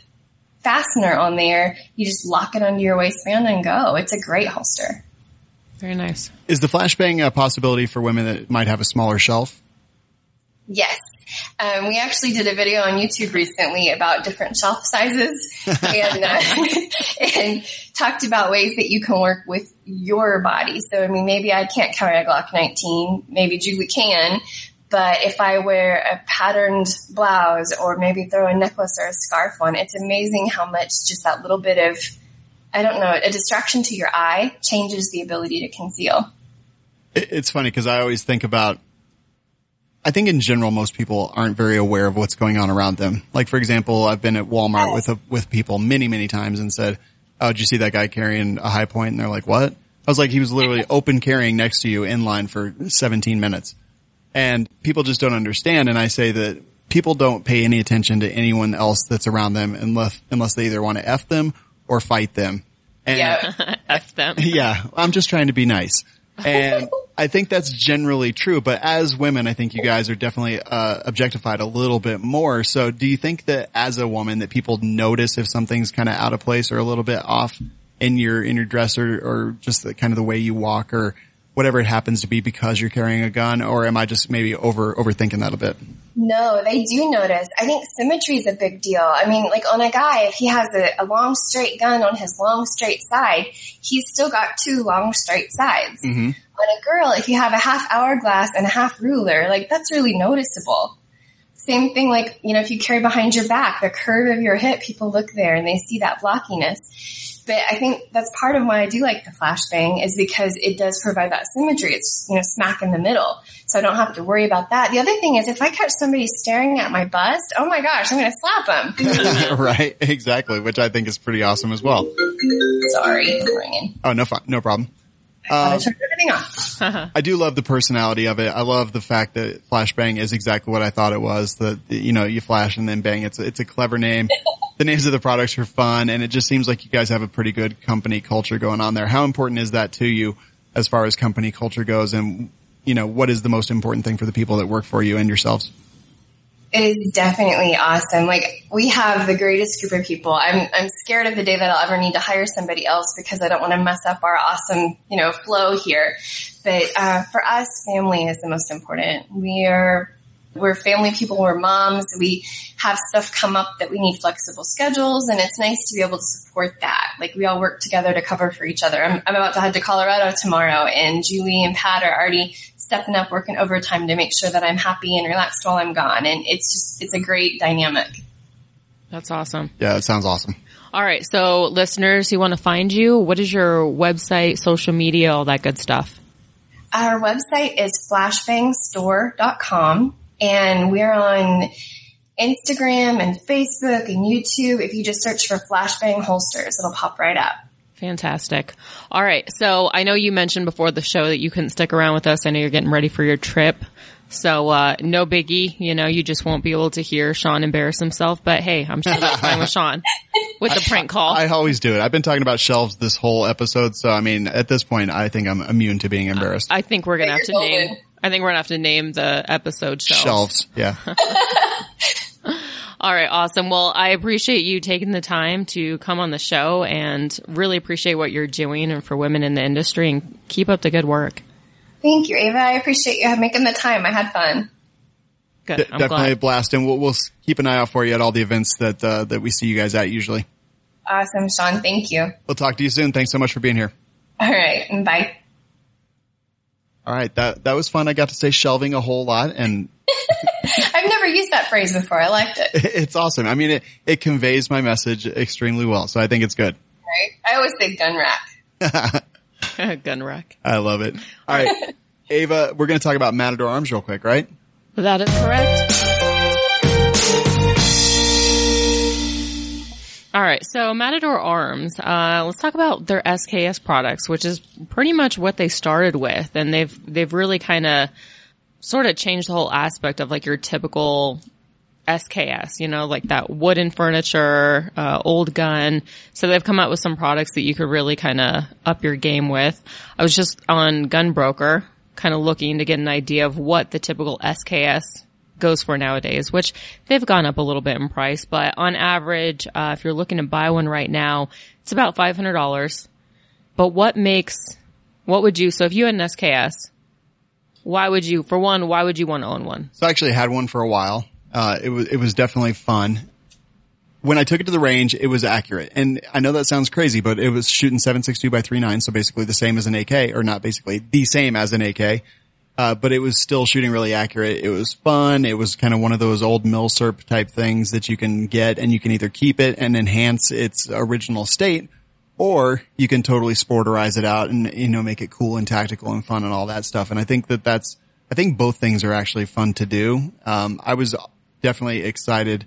[SPEAKER 4] fastener on there, you just lock it under your waistband and go. It's a great holster.
[SPEAKER 2] Very nice.
[SPEAKER 3] Is the flashbang a possibility for women that might have a smaller shelf?
[SPEAKER 4] Yes. Um, we actually did a video on YouTube recently about different shelf sizes and, uh, and talked about ways that you can work with your body. So, I mean, maybe I can't carry a Glock 19. Maybe Julie can. But if I wear a patterned blouse or maybe throw a necklace or a scarf on, it's amazing how much just that little bit of I don't know, a distraction to your eye changes the ability to conceal.
[SPEAKER 3] It's funny because I always think about, I think in general, most people aren't very aware of what's going on around them. Like, for example, I've been at Walmart with, a, with people many, many times and said, Oh, did you see that guy carrying a Hi-Point? And they're like, what? I was like, he was literally open carrying next to you in line for 17 minutes. And people just don't understand. And I say that people don't pay any attention to anyone else that's around them unless, unless they either want to F them or fight them. And
[SPEAKER 4] Yeah.
[SPEAKER 2] F them.
[SPEAKER 3] yeah, I'm just trying to be nice. And I think that's generally true, but as women, I think you guys are definitely uh, objectified a little bit more. So do you think that as a woman that people notice if something's kind of out of place or a little bit off in your, in your dress or, or just the kind of the way you walk or whatever it happens to be because you're carrying a gun? Or am I just maybe over, overthinking that a bit?
[SPEAKER 4] No, they do notice. I think symmetry is a big deal. I mean, like on a guy, if he has a, a long straight gun on his long straight side, he's still got two long straight sides.
[SPEAKER 3] Mm-hmm.
[SPEAKER 4] On a girl, if you have a half hourglass and a half ruler, like that's really noticeable. Same thing, like, you know, if you carry behind your back, the curve of your hip, people look there and they see that blockiness. But I think that's part of why I do like the flash flashbang is because it does provide that symmetry. It's, you know, smack in the middle. So I don't have to worry about that. The other thing is if I catch somebody staring at my bust, oh my gosh, I'm going to slap them.
[SPEAKER 3] right. Exactly. Which I think is pretty awesome as well.
[SPEAKER 4] Sorry, ringing.
[SPEAKER 3] Oh, no, fun, no problem.
[SPEAKER 4] I uh, turned everything off.
[SPEAKER 3] I do love the personality of it. I love the fact that Flashbang is exactly what I thought it was. That you know, you flash and then bang. It's it's a clever name. the names of the products are fun, and it just seems like you guys have a pretty good company culture going on there. How important is that to you as far as company culture goes? And you know, what is the most important thing for the people that work for you and yourselves?
[SPEAKER 4] It is definitely awesome. Like we have the greatest group of people. I'm I'm scared of the day that I'll ever need to hire somebody else because I don't want to mess up our awesome, you know, flow here. But uh, for us, family is the most important. We are we're family people. We're moms. We have stuff come up that we need flexible schedules, and it's nice to be able to support that. Like we all work together to cover for each other. I'm, I'm about to head to Colorado tomorrow, and Julie and Pat are already stepping up, working overtime to make sure that I'm happy and relaxed while I'm gone. And it's just it's a great dynamic.
[SPEAKER 2] That's awesome.
[SPEAKER 3] Yeah, it sounds awesome.
[SPEAKER 2] All right. So listeners who want to find you, what is your website, social media, all that good stuff?
[SPEAKER 4] Our website is flashbangstore.com and we're on Instagram and Facebook and YouTube. If you just search for Flashbang Holsters, it'll pop right up.
[SPEAKER 2] Fantastic. All right. So I know you mentioned before the show that you couldn't stick around with us. I know you're getting ready for your trip. So, uh, no biggie. You know, you just won't be able to hear Sean embarrass himself, but hey, I'm sure that's fine with Sean with the prank call.
[SPEAKER 3] I always do it. I've been talking about shelves this whole episode, so I mean, at this point, I think I'm immune to being embarrassed.
[SPEAKER 2] I think we're going to have to name,
[SPEAKER 4] golden.
[SPEAKER 2] I think we're going to have to name the episode shelves.
[SPEAKER 3] Shelves, yeah.
[SPEAKER 2] All right. Awesome. Well, I appreciate you taking the time to come on the show and really appreciate what you're doing and for women in the industry and keep up the good work.
[SPEAKER 4] Thank you, Ava. I appreciate you making the time. I had fun.
[SPEAKER 2] Good.
[SPEAKER 3] De-
[SPEAKER 2] I'm
[SPEAKER 3] definitely a blast, and we'll, we'll keep an eye out for you at all the events that uh, that we see you guys at. Usually,
[SPEAKER 4] Awesome, Sean. Thank you.
[SPEAKER 3] we'll talk to you soon. Thanks so much for being here.
[SPEAKER 4] All right. Bye.
[SPEAKER 3] All right, that that was fun. I got to say shelving a whole lot, and
[SPEAKER 4] I've never used that phrase before. I liked it.
[SPEAKER 3] it's awesome. I mean, it it conveys my message extremely well, so I think it's good.
[SPEAKER 4] Right? I always say gun rack.
[SPEAKER 2] Gun wreck.
[SPEAKER 3] I love it. All right, Ava, we're going to talk about Matador Arms real quick, right?
[SPEAKER 2] That is correct. All right, so Matador Arms. Uh, let's talk about their SKS products, which is pretty much what they started with, and they've they've really kind of sort of changed the whole aspect of like your typical SKS, you know, like that wooden furniture, uh, old gun. So they've come out with some products that you could really kind of up your game with. I was just on Gunbroker, kind of looking to get an idea of what the typical SKS goes for nowadays, which they've gone up a little bit in price, but on average, uh, if you're looking to buy one right now, it's about $500. But what makes, what would you, so if you had an SKS, why would you, for one, why would you want to own one?
[SPEAKER 3] So I actually had one for a while. Uh, it was, it was definitely fun. When I took it to the range, it was accurate. And I know that sounds crazy, but it was shooting 7.62 by 3.9. So basically the same as an AK, or not basically the same as an AK. Uh, but it was still shooting really accurate. It was fun. It was kind of one of those old milsurp type things that you can get and you can either keep it and enhance its original state or you can totally sporterize it out and, you know, make it cool and tactical and fun and all that stuff. And I think that that's, I think both things are actually fun to do. Um, I was definitely excited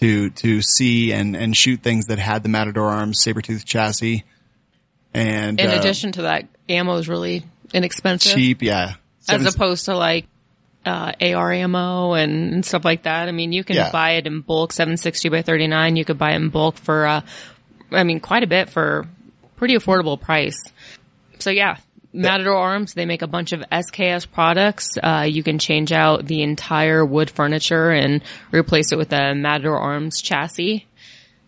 [SPEAKER 3] to, to see and, and shoot things that had the Matador Arms saber-tooth chassis. And,
[SPEAKER 2] In
[SPEAKER 3] uh,
[SPEAKER 2] addition to that, ammo is really inexpensive.
[SPEAKER 3] cheap, yeah.
[SPEAKER 2] As opposed to like uh, AR ammo and, and stuff like that. I mean, you can
[SPEAKER 3] Yeah.
[SPEAKER 2] buy it in bulk, 760 by 39. You could buy it in bulk for, uh, I mean, quite a bit for pretty affordable price. So yeah, Matador Arms, they make a bunch of SKS products. Uh, you can change out the entire wood furniture and replace it with a Matador Arms chassis.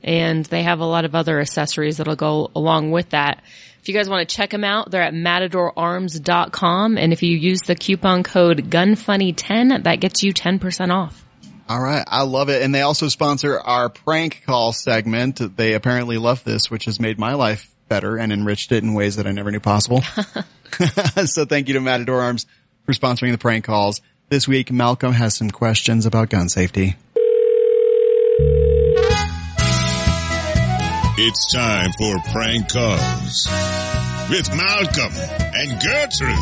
[SPEAKER 2] And they have a lot of other accessories that'll go along with that. If you guys want to check them out, they're at matadorarms.com. And if you use the coupon code GUNFUNNY10, that gets you 10% off.
[SPEAKER 3] All right. I love it. And they also sponsor our prank call segment. They apparently love this, which has made my life better and enriched it in ways that I never knew possible. so thank you to Matador Arms for sponsoring the prank calls. This week, Malcolm has some questions about gun safety.
[SPEAKER 1] It's time for prank calls with Malcolm and Gertrude.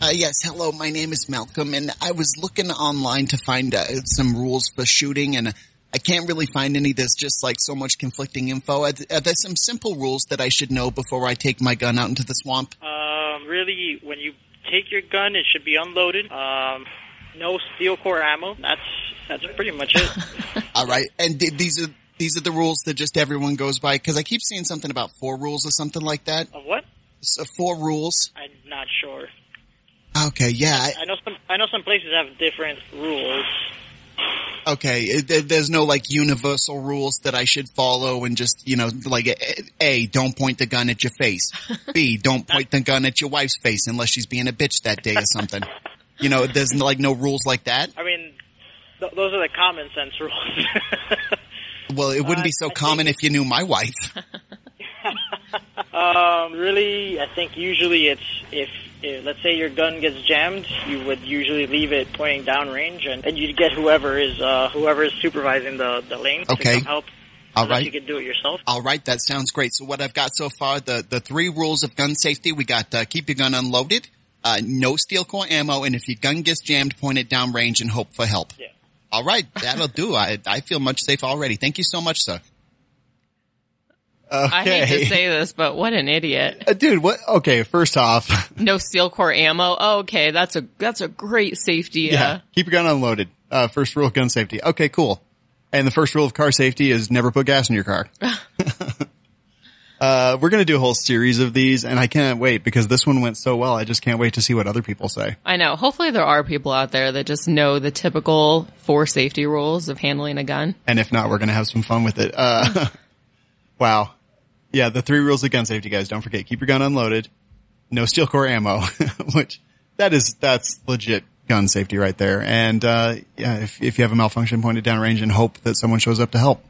[SPEAKER 5] Uh, yes, hello. My name is Malcolm, and I was looking online to find uh, some rules for shooting, and I can't really find any. There's just like so much conflicting info. Are, th- are there some simple rules that I should know before I take my gun out into the swamp?
[SPEAKER 6] Um, really, when you take your gun, it should be unloaded. Um, no steel core ammo. That's that's pretty much it.
[SPEAKER 5] All right, and th- these are these are the rules that just everyone goes by. Because I keep seeing something about four rules or something like that.
[SPEAKER 6] of what?
[SPEAKER 5] So four rules.
[SPEAKER 6] I'm not sure.
[SPEAKER 5] Okay, yeah. I,
[SPEAKER 6] I know some. I know some places have different rules.
[SPEAKER 5] Okay, it- there's no like universal rules that I should follow and just, you know, like A, A, don't point the gun at your face. B, don't point the gun at your wife's face unless she's being a bitch that day or something. You know, there's like no rules like that.
[SPEAKER 6] I mean, th- those are the common sense rules.
[SPEAKER 5] Well, it wouldn't be
[SPEAKER 6] Uh,
[SPEAKER 5] so
[SPEAKER 6] I
[SPEAKER 5] common if you knew my wife.
[SPEAKER 6] um, really, I think usually it's if let's say your gun gets jammed, you would usually leave it pointing downrange, and, and you'd get whoever is uh, whoever is supervising the the lane
[SPEAKER 5] Okay.
[SPEAKER 6] to come help.
[SPEAKER 5] All right.
[SPEAKER 6] you can do it yourself.
[SPEAKER 5] All right, that sounds great. So what I've got so far, the, the three rules of gun safety, we got uh, keep your gun unloaded, uh, no steel core ammo, and if your gun gets jammed, point it downrange and hope for help.
[SPEAKER 6] Yeah.
[SPEAKER 5] All right, that'll do. I, I feel much safer already. Thank you so much, sir.
[SPEAKER 2] I hate to say this, but what an idiot.
[SPEAKER 3] Uh, dude, what? Okay. First off,
[SPEAKER 2] No steel core ammo. Oh, okay. That's a, that's a great safety.
[SPEAKER 3] yeah,
[SPEAKER 2] Uh,
[SPEAKER 3] keep your gun unloaded. Uh, first rule of gun safety. Okay, cool. And the first rule of car safety is never put gas in your car. uh, we're going to do a whole series of these and I can't wait because this one went so well. I just can't wait to see what other people say.
[SPEAKER 2] I know. Hopefully there are people out there that just know the typical four safety rules of handling a gun.
[SPEAKER 3] And if not, we're going to have some fun with it. Uh, wow. Yeah, the three rules of gun safety, guys. Don't forget, keep your gun unloaded. No steel core ammo, which that is, that's legit gun safety right there. And, uh, yeah, if, if you have a malfunction, point it down range and hope that someone shows up to help.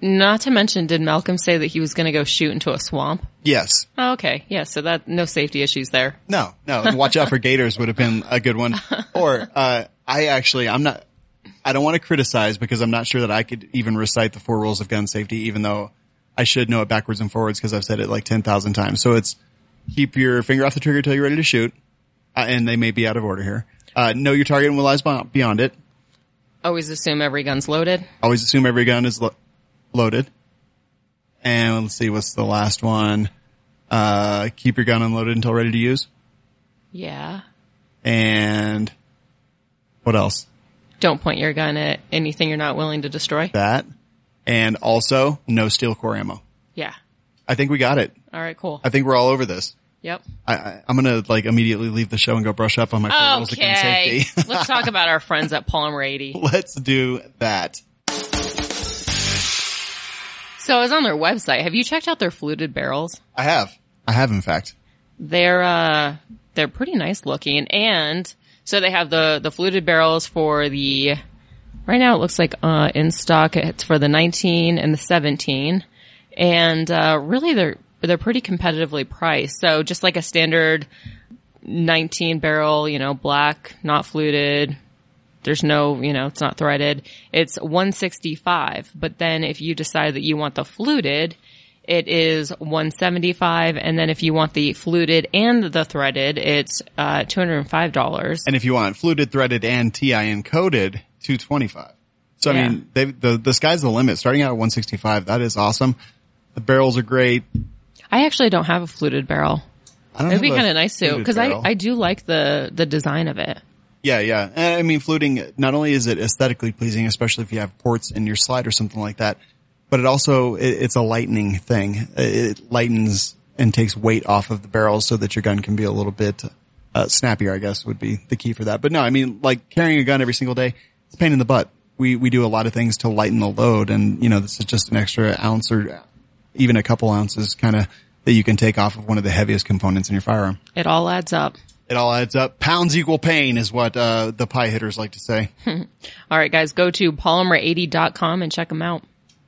[SPEAKER 2] Not to mention, did Malcolm say that he was going to go shoot into a swamp?
[SPEAKER 3] Yes.
[SPEAKER 2] Oh, okay. Yeah. So that, no safety issues there.
[SPEAKER 3] No, no. And watch out for gators would have been a good one. Or, uh, I actually, I'm not, I don't want to criticize because I'm not sure that I could even recite the four rules of gun safety, even though I should know it backwards and forwards because I've said it like 10,000 times. So it's keep your finger off the trigger till you're ready to shoot. Uh, and they may be out of order here. Uh, know your target and will lies beyond it.
[SPEAKER 2] Always assume every gun's loaded.
[SPEAKER 3] Always assume every gun is lo- loaded. And let's see, what's the last one? Uh, keep your gun unloaded until ready to use.
[SPEAKER 2] Yeah.
[SPEAKER 3] And what else?
[SPEAKER 2] Don't point your gun at anything you're not willing to destroy.
[SPEAKER 3] that, and also no steel core ammo.
[SPEAKER 2] Yeah.
[SPEAKER 3] I think we got it.
[SPEAKER 2] All right. Cool.
[SPEAKER 3] I think we're all over this.
[SPEAKER 2] Yep.
[SPEAKER 3] I, I, I'm gonna like immediately leave the show and go brush up on my of safety.
[SPEAKER 2] Let's talk about our friends at Polymer80.
[SPEAKER 3] Let's do that.
[SPEAKER 2] So I was on their website. Have you checked out their fluted barrels?
[SPEAKER 3] I have. I have, in fact.
[SPEAKER 2] They're uh they're pretty nice looking and so they have the the fluted barrels for the right now it looks like uh in stock it's for the 19 and the 17 and uh really they're they're pretty competitively priced. So just like a standard 19 barrel, you know, black, not fluted. There's no, you know, it's not threaded. It's 165. But then if you decide that you want the fluted, it is 175 and then if you want the fluted and the threaded it's uh, $205
[SPEAKER 3] And if you want fluted, threaded, and TIN coded, 225. So, I mean, they, the, the sky's the limit. Starting out at 165, that is awesome. The barrels are great.
[SPEAKER 2] i actually don't have a fluted barrel
[SPEAKER 3] I don't
[SPEAKER 2] it'd be kind of nice too because I. I do like the the design of it
[SPEAKER 3] Yeah, yeah. I mean, fluting, not only is it aesthetically pleasing, especially if you have ports in your slide or something like that, but it also, it, it's a lightening thing. It lightens and takes weight off of the barrels so that your gun can be a little bit uh, snappier, I guess would be the key for that. But no, I mean, like carrying a gun every single day, it's a pain in the butt. We, we do a lot of things to lighten the load and, you know, this is just an extra ounce or even a couple ounces kind of that you can take off of one of the heaviest components in your firearm.
[SPEAKER 2] it all adds up
[SPEAKER 3] It all adds up. Pounds equal pain is what, uh, the pie hitters like to say.
[SPEAKER 2] all right guys go to polymer80.com and check them out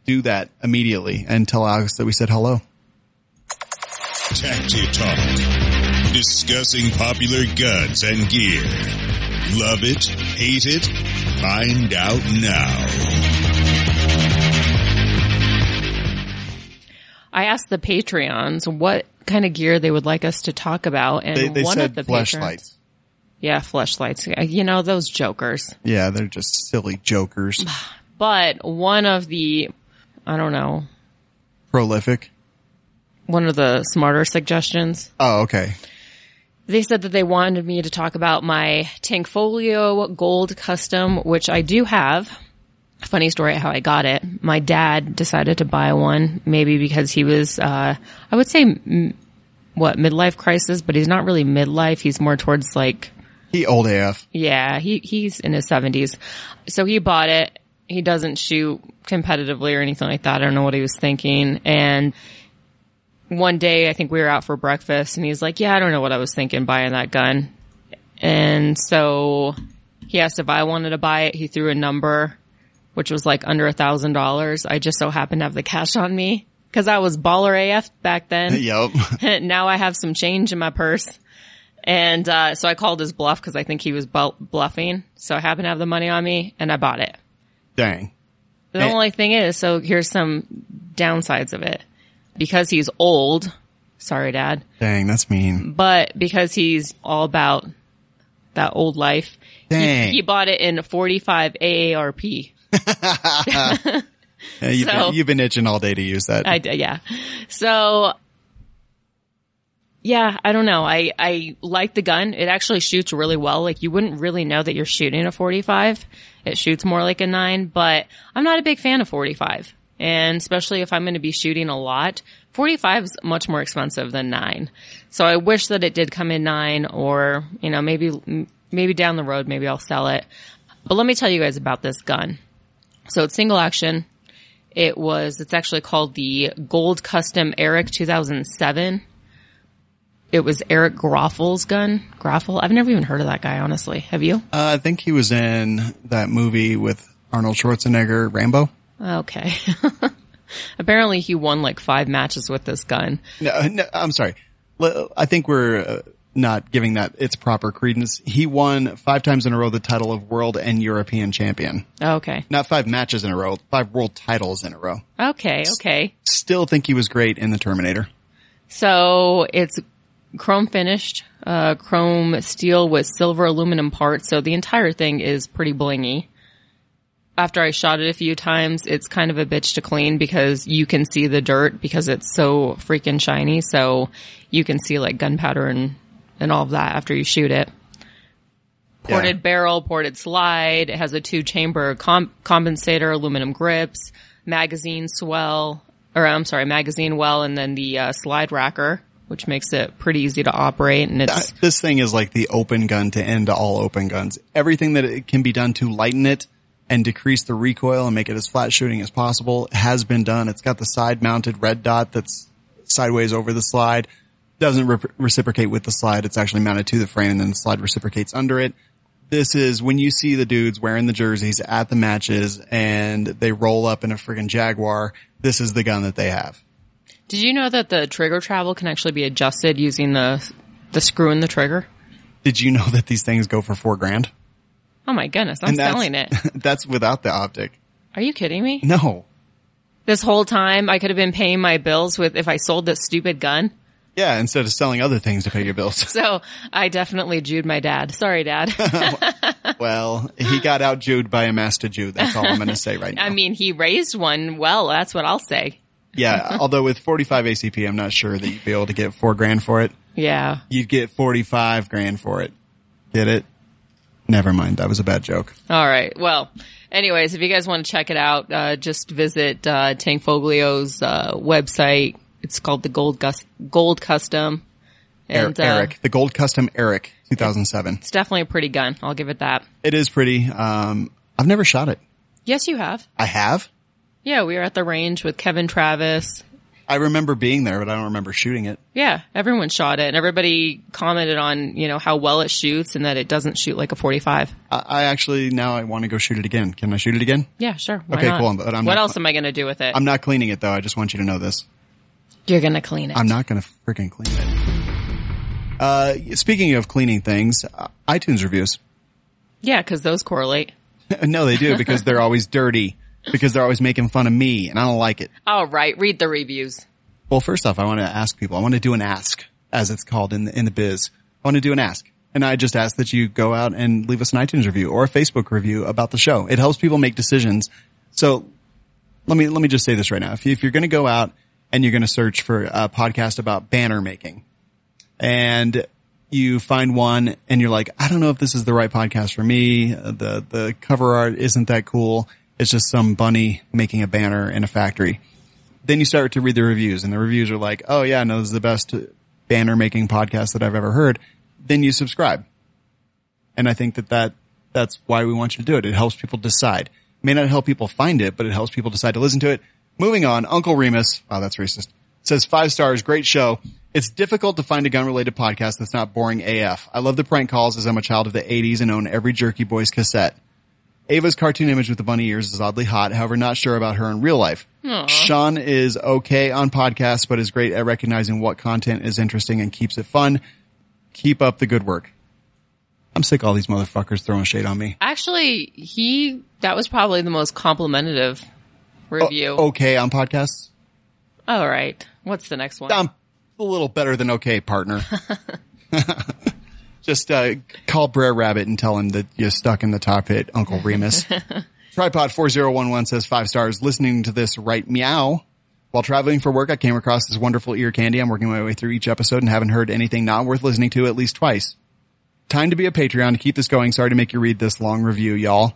[SPEAKER 3] do that immediately and tell Alex that we said hello.
[SPEAKER 1] Tacti Talk. Discussing popular guns and gear. Love it? Hate it? Find out now.
[SPEAKER 2] I asked the Patreons what kind of gear they would like us to talk about, and
[SPEAKER 3] They, they
[SPEAKER 2] one
[SPEAKER 3] said
[SPEAKER 2] of the patrons,
[SPEAKER 3] flashlights.
[SPEAKER 2] yeah, flashlights. Uh, you know those jokers.
[SPEAKER 3] Yeah, they're just silly jokers.
[SPEAKER 2] But one of the, I don't know,
[SPEAKER 3] Prolific.
[SPEAKER 2] one of the smarter suggestions.
[SPEAKER 3] Oh, okay.
[SPEAKER 2] They said that they wanted me to talk about my Tanfoglio Gold Custom, which I do have. Funny story how I got it. My dad decided to buy one, maybe because he was, uh, I would say, m- what, midlife crisis, but he's not really midlife. He's more towards like,
[SPEAKER 3] He old AF.
[SPEAKER 2] yeah, he, he's in his seventies. So he bought it. He doesn't shoot competitively or anything like that. I don't know what he was thinking. And one day I think we were out for breakfast and he's like, yeah, I don't know what I was thinking buying that gun. And so he asked if I wanted to buy it. He threw a number, which was like under a thousand dollars. I just so happened to have the cash on me because I was baller AF back then.
[SPEAKER 3] Yep.
[SPEAKER 2] now I have some change in my purse. And uh, so I called his bluff because I think he was bu- bluffing. So I happened to have the money on me and I bought it.
[SPEAKER 3] Dang.
[SPEAKER 2] The
[SPEAKER 3] Eh.
[SPEAKER 2] only thing is, so here's some downsides of it. Because he's old, sorry dad,
[SPEAKER 3] Dang, that's mean.
[SPEAKER 2] but because he's all about that old life, he,
[SPEAKER 3] Dang.
[SPEAKER 2] he bought it in 45 AARP.
[SPEAKER 3] Yeah, you've,
[SPEAKER 2] So-
[SPEAKER 3] been, you've been itching all day to use that.
[SPEAKER 2] I yeah. So yeah, I don't know. I I like the gun. It actually shoots really well. Like you wouldn't really know that you're shooting a 45. It shoots more like a 9, but I'm not a big fan of 45. And especially if I'm going to be shooting a lot, 45 is much more expensive than 9. So I wish that it did come in 9 or, you know, maybe maybe down the road maybe I'll sell it. But let me tell you guys about this gun. So it's single action. It was, it's actually called the Gold Custom Eric 2007. It was Eric Grauffel's gun. Groffel? I've never even heard of that guy, honestly. Have you?
[SPEAKER 3] Uh, I think he was in that movie with Arnold Schwarzenegger, Rambo.
[SPEAKER 2] Okay. Apparently he won like five matches with this gun.
[SPEAKER 3] No, no I'm sorry. I think we're uh, not giving that its proper credence. He won five times in a row the title of world and European champion.
[SPEAKER 2] Okay.
[SPEAKER 3] Not five matches in a row, five world titles in a row.
[SPEAKER 2] Okay. Okay.
[SPEAKER 3] Still think he was great in the Terminator.
[SPEAKER 2] So it's chrome finished, uh, chrome steel with silver aluminum parts. So the entire thing is pretty blingy. After I shot it a few times, it's kind of a bitch to clean because you can see the dirt because it's so freaking shiny. So you can see like gunpowder and, and all of that after you shoot it. Ported
[SPEAKER 3] Yeah.
[SPEAKER 2] barrel, ported slide. It has a two chamber com- compensator, aluminum grips, magazine swell, or I'm sorry, magazine well, and then the uh, slide racker, which makes it pretty easy to operate. And it's
[SPEAKER 3] This thing is like the open gun to end all open guns. Everything that it can be done to lighten it and decrease the recoil and make it as flat shooting as possible has been done. It's got the side mounted red dot that's sideways over the slide. Doesn't re- reciprocate with the slide. It's actually mounted to the frame and then the slide reciprocates under it. This is when you see the dudes wearing the jerseys at the matches and they roll up in a friggin' Jaguar. This is the gun that they have.
[SPEAKER 2] Did you know that the trigger travel can actually be adjusted using the the screw in the trigger?
[SPEAKER 3] Did you know that these things go for four grand?
[SPEAKER 2] Oh my goodness, I'm selling it.
[SPEAKER 3] that's without the optic.
[SPEAKER 2] Are you kidding me?
[SPEAKER 3] No.
[SPEAKER 2] This whole time I could have been paying my bills with if I sold this stupid gun.
[SPEAKER 3] Yeah, instead of selling other things to pay your bills.
[SPEAKER 2] So I definitely Jewed my dad. Sorry, dad.
[SPEAKER 3] well, he got out Jewed by a master Jew. That's all I'm going to say right now.
[SPEAKER 2] I mean, he raised one well. That's what I'll say.
[SPEAKER 3] yeah, although with 45 ACP, I'm not sure that you'd be able to get four grand for it.
[SPEAKER 2] Yeah.
[SPEAKER 3] You'd get 45 grand for it. Get it? Never mind. That was a bad joke.
[SPEAKER 2] All right. Well, anyways, if you guys want to check it out, uh, just visit uh, Tanfoglio's uh, website. It's called the Gold Gus- Gold Custom.
[SPEAKER 3] Eric,
[SPEAKER 2] uh,
[SPEAKER 3] Eric, the Gold Custom Eric, 2007.
[SPEAKER 2] It's definitely a pretty gun. I'll give it that.
[SPEAKER 3] It is pretty. Um, I've never shot it.
[SPEAKER 2] Yes, you have.
[SPEAKER 3] I have.
[SPEAKER 2] Yeah, we were at the range with Kevin Travis.
[SPEAKER 3] I remember being there, but I don't remember shooting it.
[SPEAKER 2] Yeah, everyone shot it, and everybody commented on you know how well it shoots and that it doesn't shoot like a 45.
[SPEAKER 3] I, I actually now I want to go shoot it again. Can I shoot it again?
[SPEAKER 2] Yeah, sure. Why
[SPEAKER 3] Okay,
[SPEAKER 2] not?
[SPEAKER 3] cool, but I'm
[SPEAKER 2] what
[SPEAKER 3] not-
[SPEAKER 2] else am I going to do with it?
[SPEAKER 3] I'm not cleaning it though. I just want you to know this.
[SPEAKER 2] You're going to clean it.
[SPEAKER 3] I'm not going to freaking clean it. Uh, speaking of cleaning things, uh, iTunes reviews.
[SPEAKER 2] yeah, because those correlate.
[SPEAKER 3] no, they do because they're always dirty because they're always making fun of me and I don't like it.
[SPEAKER 2] All right, read the reviews.
[SPEAKER 3] Well, first off, I want to ask people. I want to do an ask, as it's called in the, in the biz. I want to do an ask. And I just ask that you go out and leave us an iTunes review or a Facebook review about the show. It helps people make decisions. So let me, let me just say this right now. If, you, if you're going to go out and you're going to search for a podcast about banner making and you find one and you're like, I don't know if this is the right podcast for me. The, the cover art isn't that cool. It's just some bunny making a banner in a factory then you start to read the reviews and the reviews are like, oh yeah, no, this is the best banner making podcast that I've ever heard. Then you subscribe. And I think that, that that's why we want you to do it. It helps people decide. It may not help people find it, but it helps people decide to listen to it. Moving on, Uncle Remus, wow, that's racist, says five stars, great show. It's difficult to find a gun related podcast that's not boring AF. I love the prank calls as I'm a child of the 80s and own every Jerky Boys cassette. Ava's cartoon image with the bunny ears is oddly hot, however, not sure about her in real life. Sean is okay on podcasts, but is great at recognizing what content is interesting and keeps it fun. Keep up the good work. I'm sick of all these motherfuckers throwing shade on me.
[SPEAKER 2] Actually, he that was probably the most complimentative review.
[SPEAKER 3] Okay on podcasts?
[SPEAKER 2] All right. What's the next one?
[SPEAKER 3] I'm a little better than okay, partner. Just uh, call Brer Rabbit and tell him that you're stuck in the top hit, Uncle Remus. Tripod 4011 says five stars. Listening to this right meow. While traveling for work, I came across this wonderful ear candy. I'm working my way through each episode and haven't heard anything not worth listening to at least twice. Time to be a Patreon to keep this going. Sorry to make you read this long review, y'all.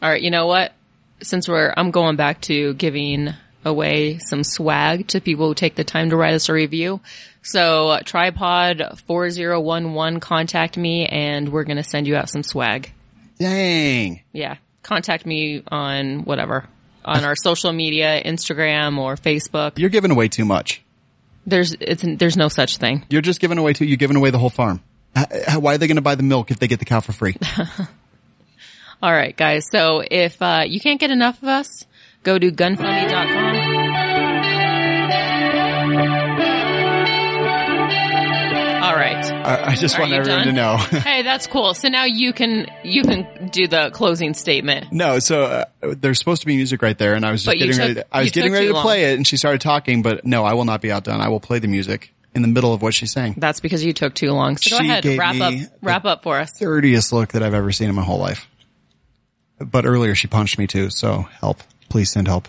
[SPEAKER 2] All right. You know what? Since we're, I'm going back to giving away some swag to people who take the time to write us a review. So uh, tripod 4011 contact me and we're going to send you out some swag.
[SPEAKER 3] Dang.
[SPEAKER 2] Yeah. Contact me on whatever, on our social media, Instagram or Facebook.
[SPEAKER 3] You're giving away too much.
[SPEAKER 2] There's, it's, there's no such thing.
[SPEAKER 3] You're just giving away too, you're giving away the whole farm. H- h- Why are they going to buy the milk if they get the cow for free?
[SPEAKER 2] All right, guys. So if uh, you can't get enough of us, go to gunfunny.com.
[SPEAKER 3] I, I just
[SPEAKER 2] Are
[SPEAKER 3] want everyone
[SPEAKER 2] done?
[SPEAKER 3] to know.
[SPEAKER 2] hey, that's cool. So now you can you can do the closing statement.
[SPEAKER 3] No, so uh, there's supposed to be music right there, and I was just
[SPEAKER 2] But you
[SPEAKER 3] getting
[SPEAKER 2] took-
[SPEAKER 3] ready. To, I was getting
[SPEAKER 2] took
[SPEAKER 3] ready
[SPEAKER 2] too
[SPEAKER 3] to play it, and she started talking. But no, I will not be outdone. I will play the music in the middle of what she's saying.
[SPEAKER 2] That's because you took too long. So go
[SPEAKER 3] She
[SPEAKER 2] ahead,
[SPEAKER 3] gave
[SPEAKER 2] wrap up wrap up for us.
[SPEAKER 3] Dirtiest look that I've ever seen in my whole life. But earlier she punched me too, so help. Please send help.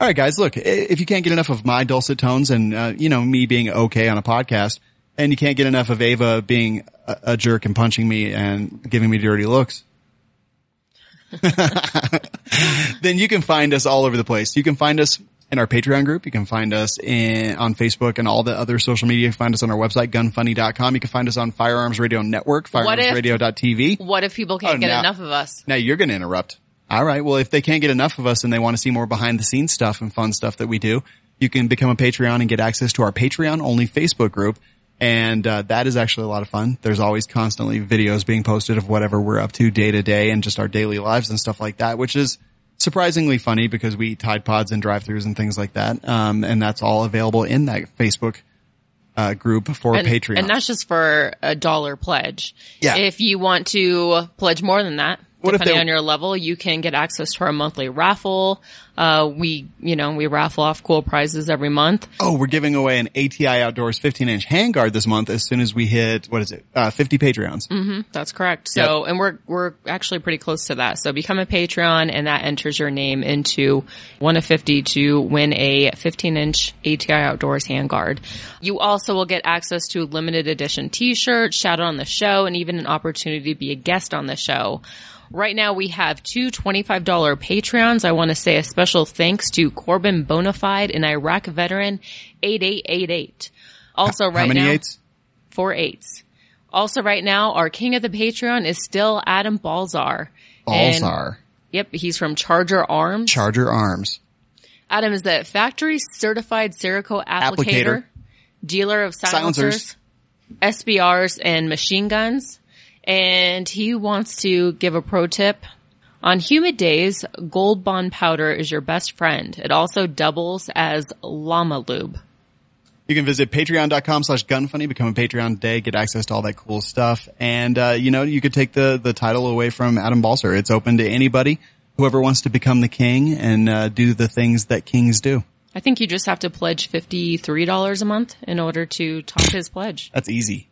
[SPEAKER 3] All right, guys, look, i- if you can't get enough of my dulcet tones and, uh, you know, me being okay on a podcast, and you can't get enough of Ava being a, a jerk and punching me and giving me dirty looks, then you can find us all over the place. You can find us in our Patreon group. You can find us in, on Facebook and all the other social media. You can find us on our website, gunfunny.com. You can find us on Firearms Radio Network,
[SPEAKER 2] What
[SPEAKER 3] firearmsradio.tv.
[SPEAKER 2] What if people can't
[SPEAKER 3] Oh,
[SPEAKER 2] get
[SPEAKER 3] now-
[SPEAKER 2] enough of us?
[SPEAKER 3] Now you're going to interrupt. All right. Well, if they can't get enough of us and they want to see more behind the scenes stuff and fun stuff that we do, you can become a Patreon and get access to our Patreon only Facebook group. And uh, that is actually a lot of fun. There's always constantly videos being posted of whatever we're up to day to day and just our daily lives and stuff like that, which is surprisingly funny because we eat Tide Pods and drive-throughs and things like that. Um, and that's all available in that Facebook uh, group for
[SPEAKER 2] and,
[SPEAKER 3] Patreon.
[SPEAKER 2] And that's just for a dollar pledge.
[SPEAKER 3] Yeah.
[SPEAKER 2] If you want to pledge more than that,
[SPEAKER 3] What
[SPEAKER 2] depending
[SPEAKER 3] they-
[SPEAKER 2] on your level, you can get access to our monthly raffle. Uh, we, you know, we raffle off cool prizes every month.
[SPEAKER 3] oh, we're giving away an ATI Outdoors 15-inch handguard this month as soon as we hit what is it, uh, 50 Patreons.
[SPEAKER 2] That's correct. So, and we're, we're actually pretty close to that. So become a Patreon and that enters your name into one of 50 to win a 15 inch ATI Outdoors handguard. You also will get access to limited edition t-shirts, shout out on the show, and even an opportunity to be a guest on the show. Right now we have two $25 Patreons. I want to say a special thanks to Corbin Bonafide, an Iraq veteran, 8888. Also right
[SPEAKER 3] How many
[SPEAKER 2] now
[SPEAKER 3] eights?
[SPEAKER 2] four eights. Also, right now, our king of the Patreon is still Adam Balzar. And- Yep, he's from Charger Arms.
[SPEAKER 3] Charger Arms.
[SPEAKER 2] Adam is a factory certified Cerakote applicator,
[SPEAKER 3] Applicator.
[SPEAKER 2] dealer of silencers,
[SPEAKER 3] Silencers.
[SPEAKER 2] SBRs, and machine guns. And he wants to give a pro tip. On humid days, Gold Bond powder is your best friend. It also doubles as llama lube.
[SPEAKER 3] You can visit patreon.com slash gunfunny, become a Patreon today, get access to all that cool stuff. And, uh, you know, you could take the, the title away from Adam Balser. It's open to anybody, whoever wants to become the king and, uh, do the things that kings do.
[SPEAKER 2] I think you just have to pledge $53 a month in order to top his pledge.
[SPEAKER 3] That's easy.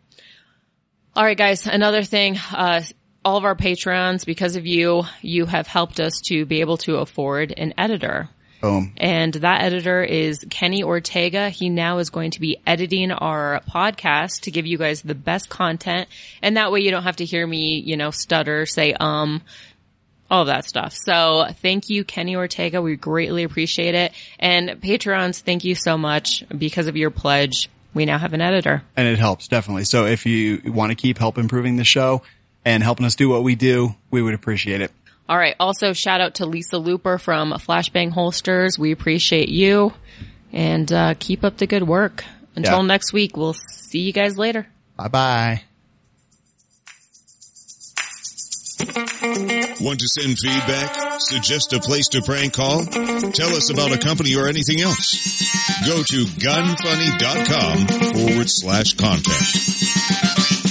[SPEAKER 2] All right, guys. Another thing, uh, all of our patrons, because of you, you have helped us to be able to afford an editor.
[SPEAKER 3] Boom.
[SPEAKER 2] And that editor is Kenny Ortega. He now is going to be editing our podcast to give you guys the best content. And that way you don't have to hear me, you know, stutter, say, um, all of that stuff. So thank you, Kenny Ortega. We greatly appreciate it. And patrons, thank you so much. Because of your pledge, we now have an editor.
[SPEAKER 3] And it helps definitely. So if you want to keep help improving the show and helping us do what we do, we would appreciate it.
[SPEAKER 2] All right. Also, shout out to Lisa Looper from Flashbang Holsters. We appreciate you and uh, keep up the good work. Until
[SPEAKER 3] Yeah.
[SPEAKER 2] next week, we'll see you guys later.
[SPEAKER 3] Bye bye.
[SPEAKER 1] Want to send feedback? Suggest a place to prank call? Tell us about a company or anything else? Go to gunfunny.com forward slash contact.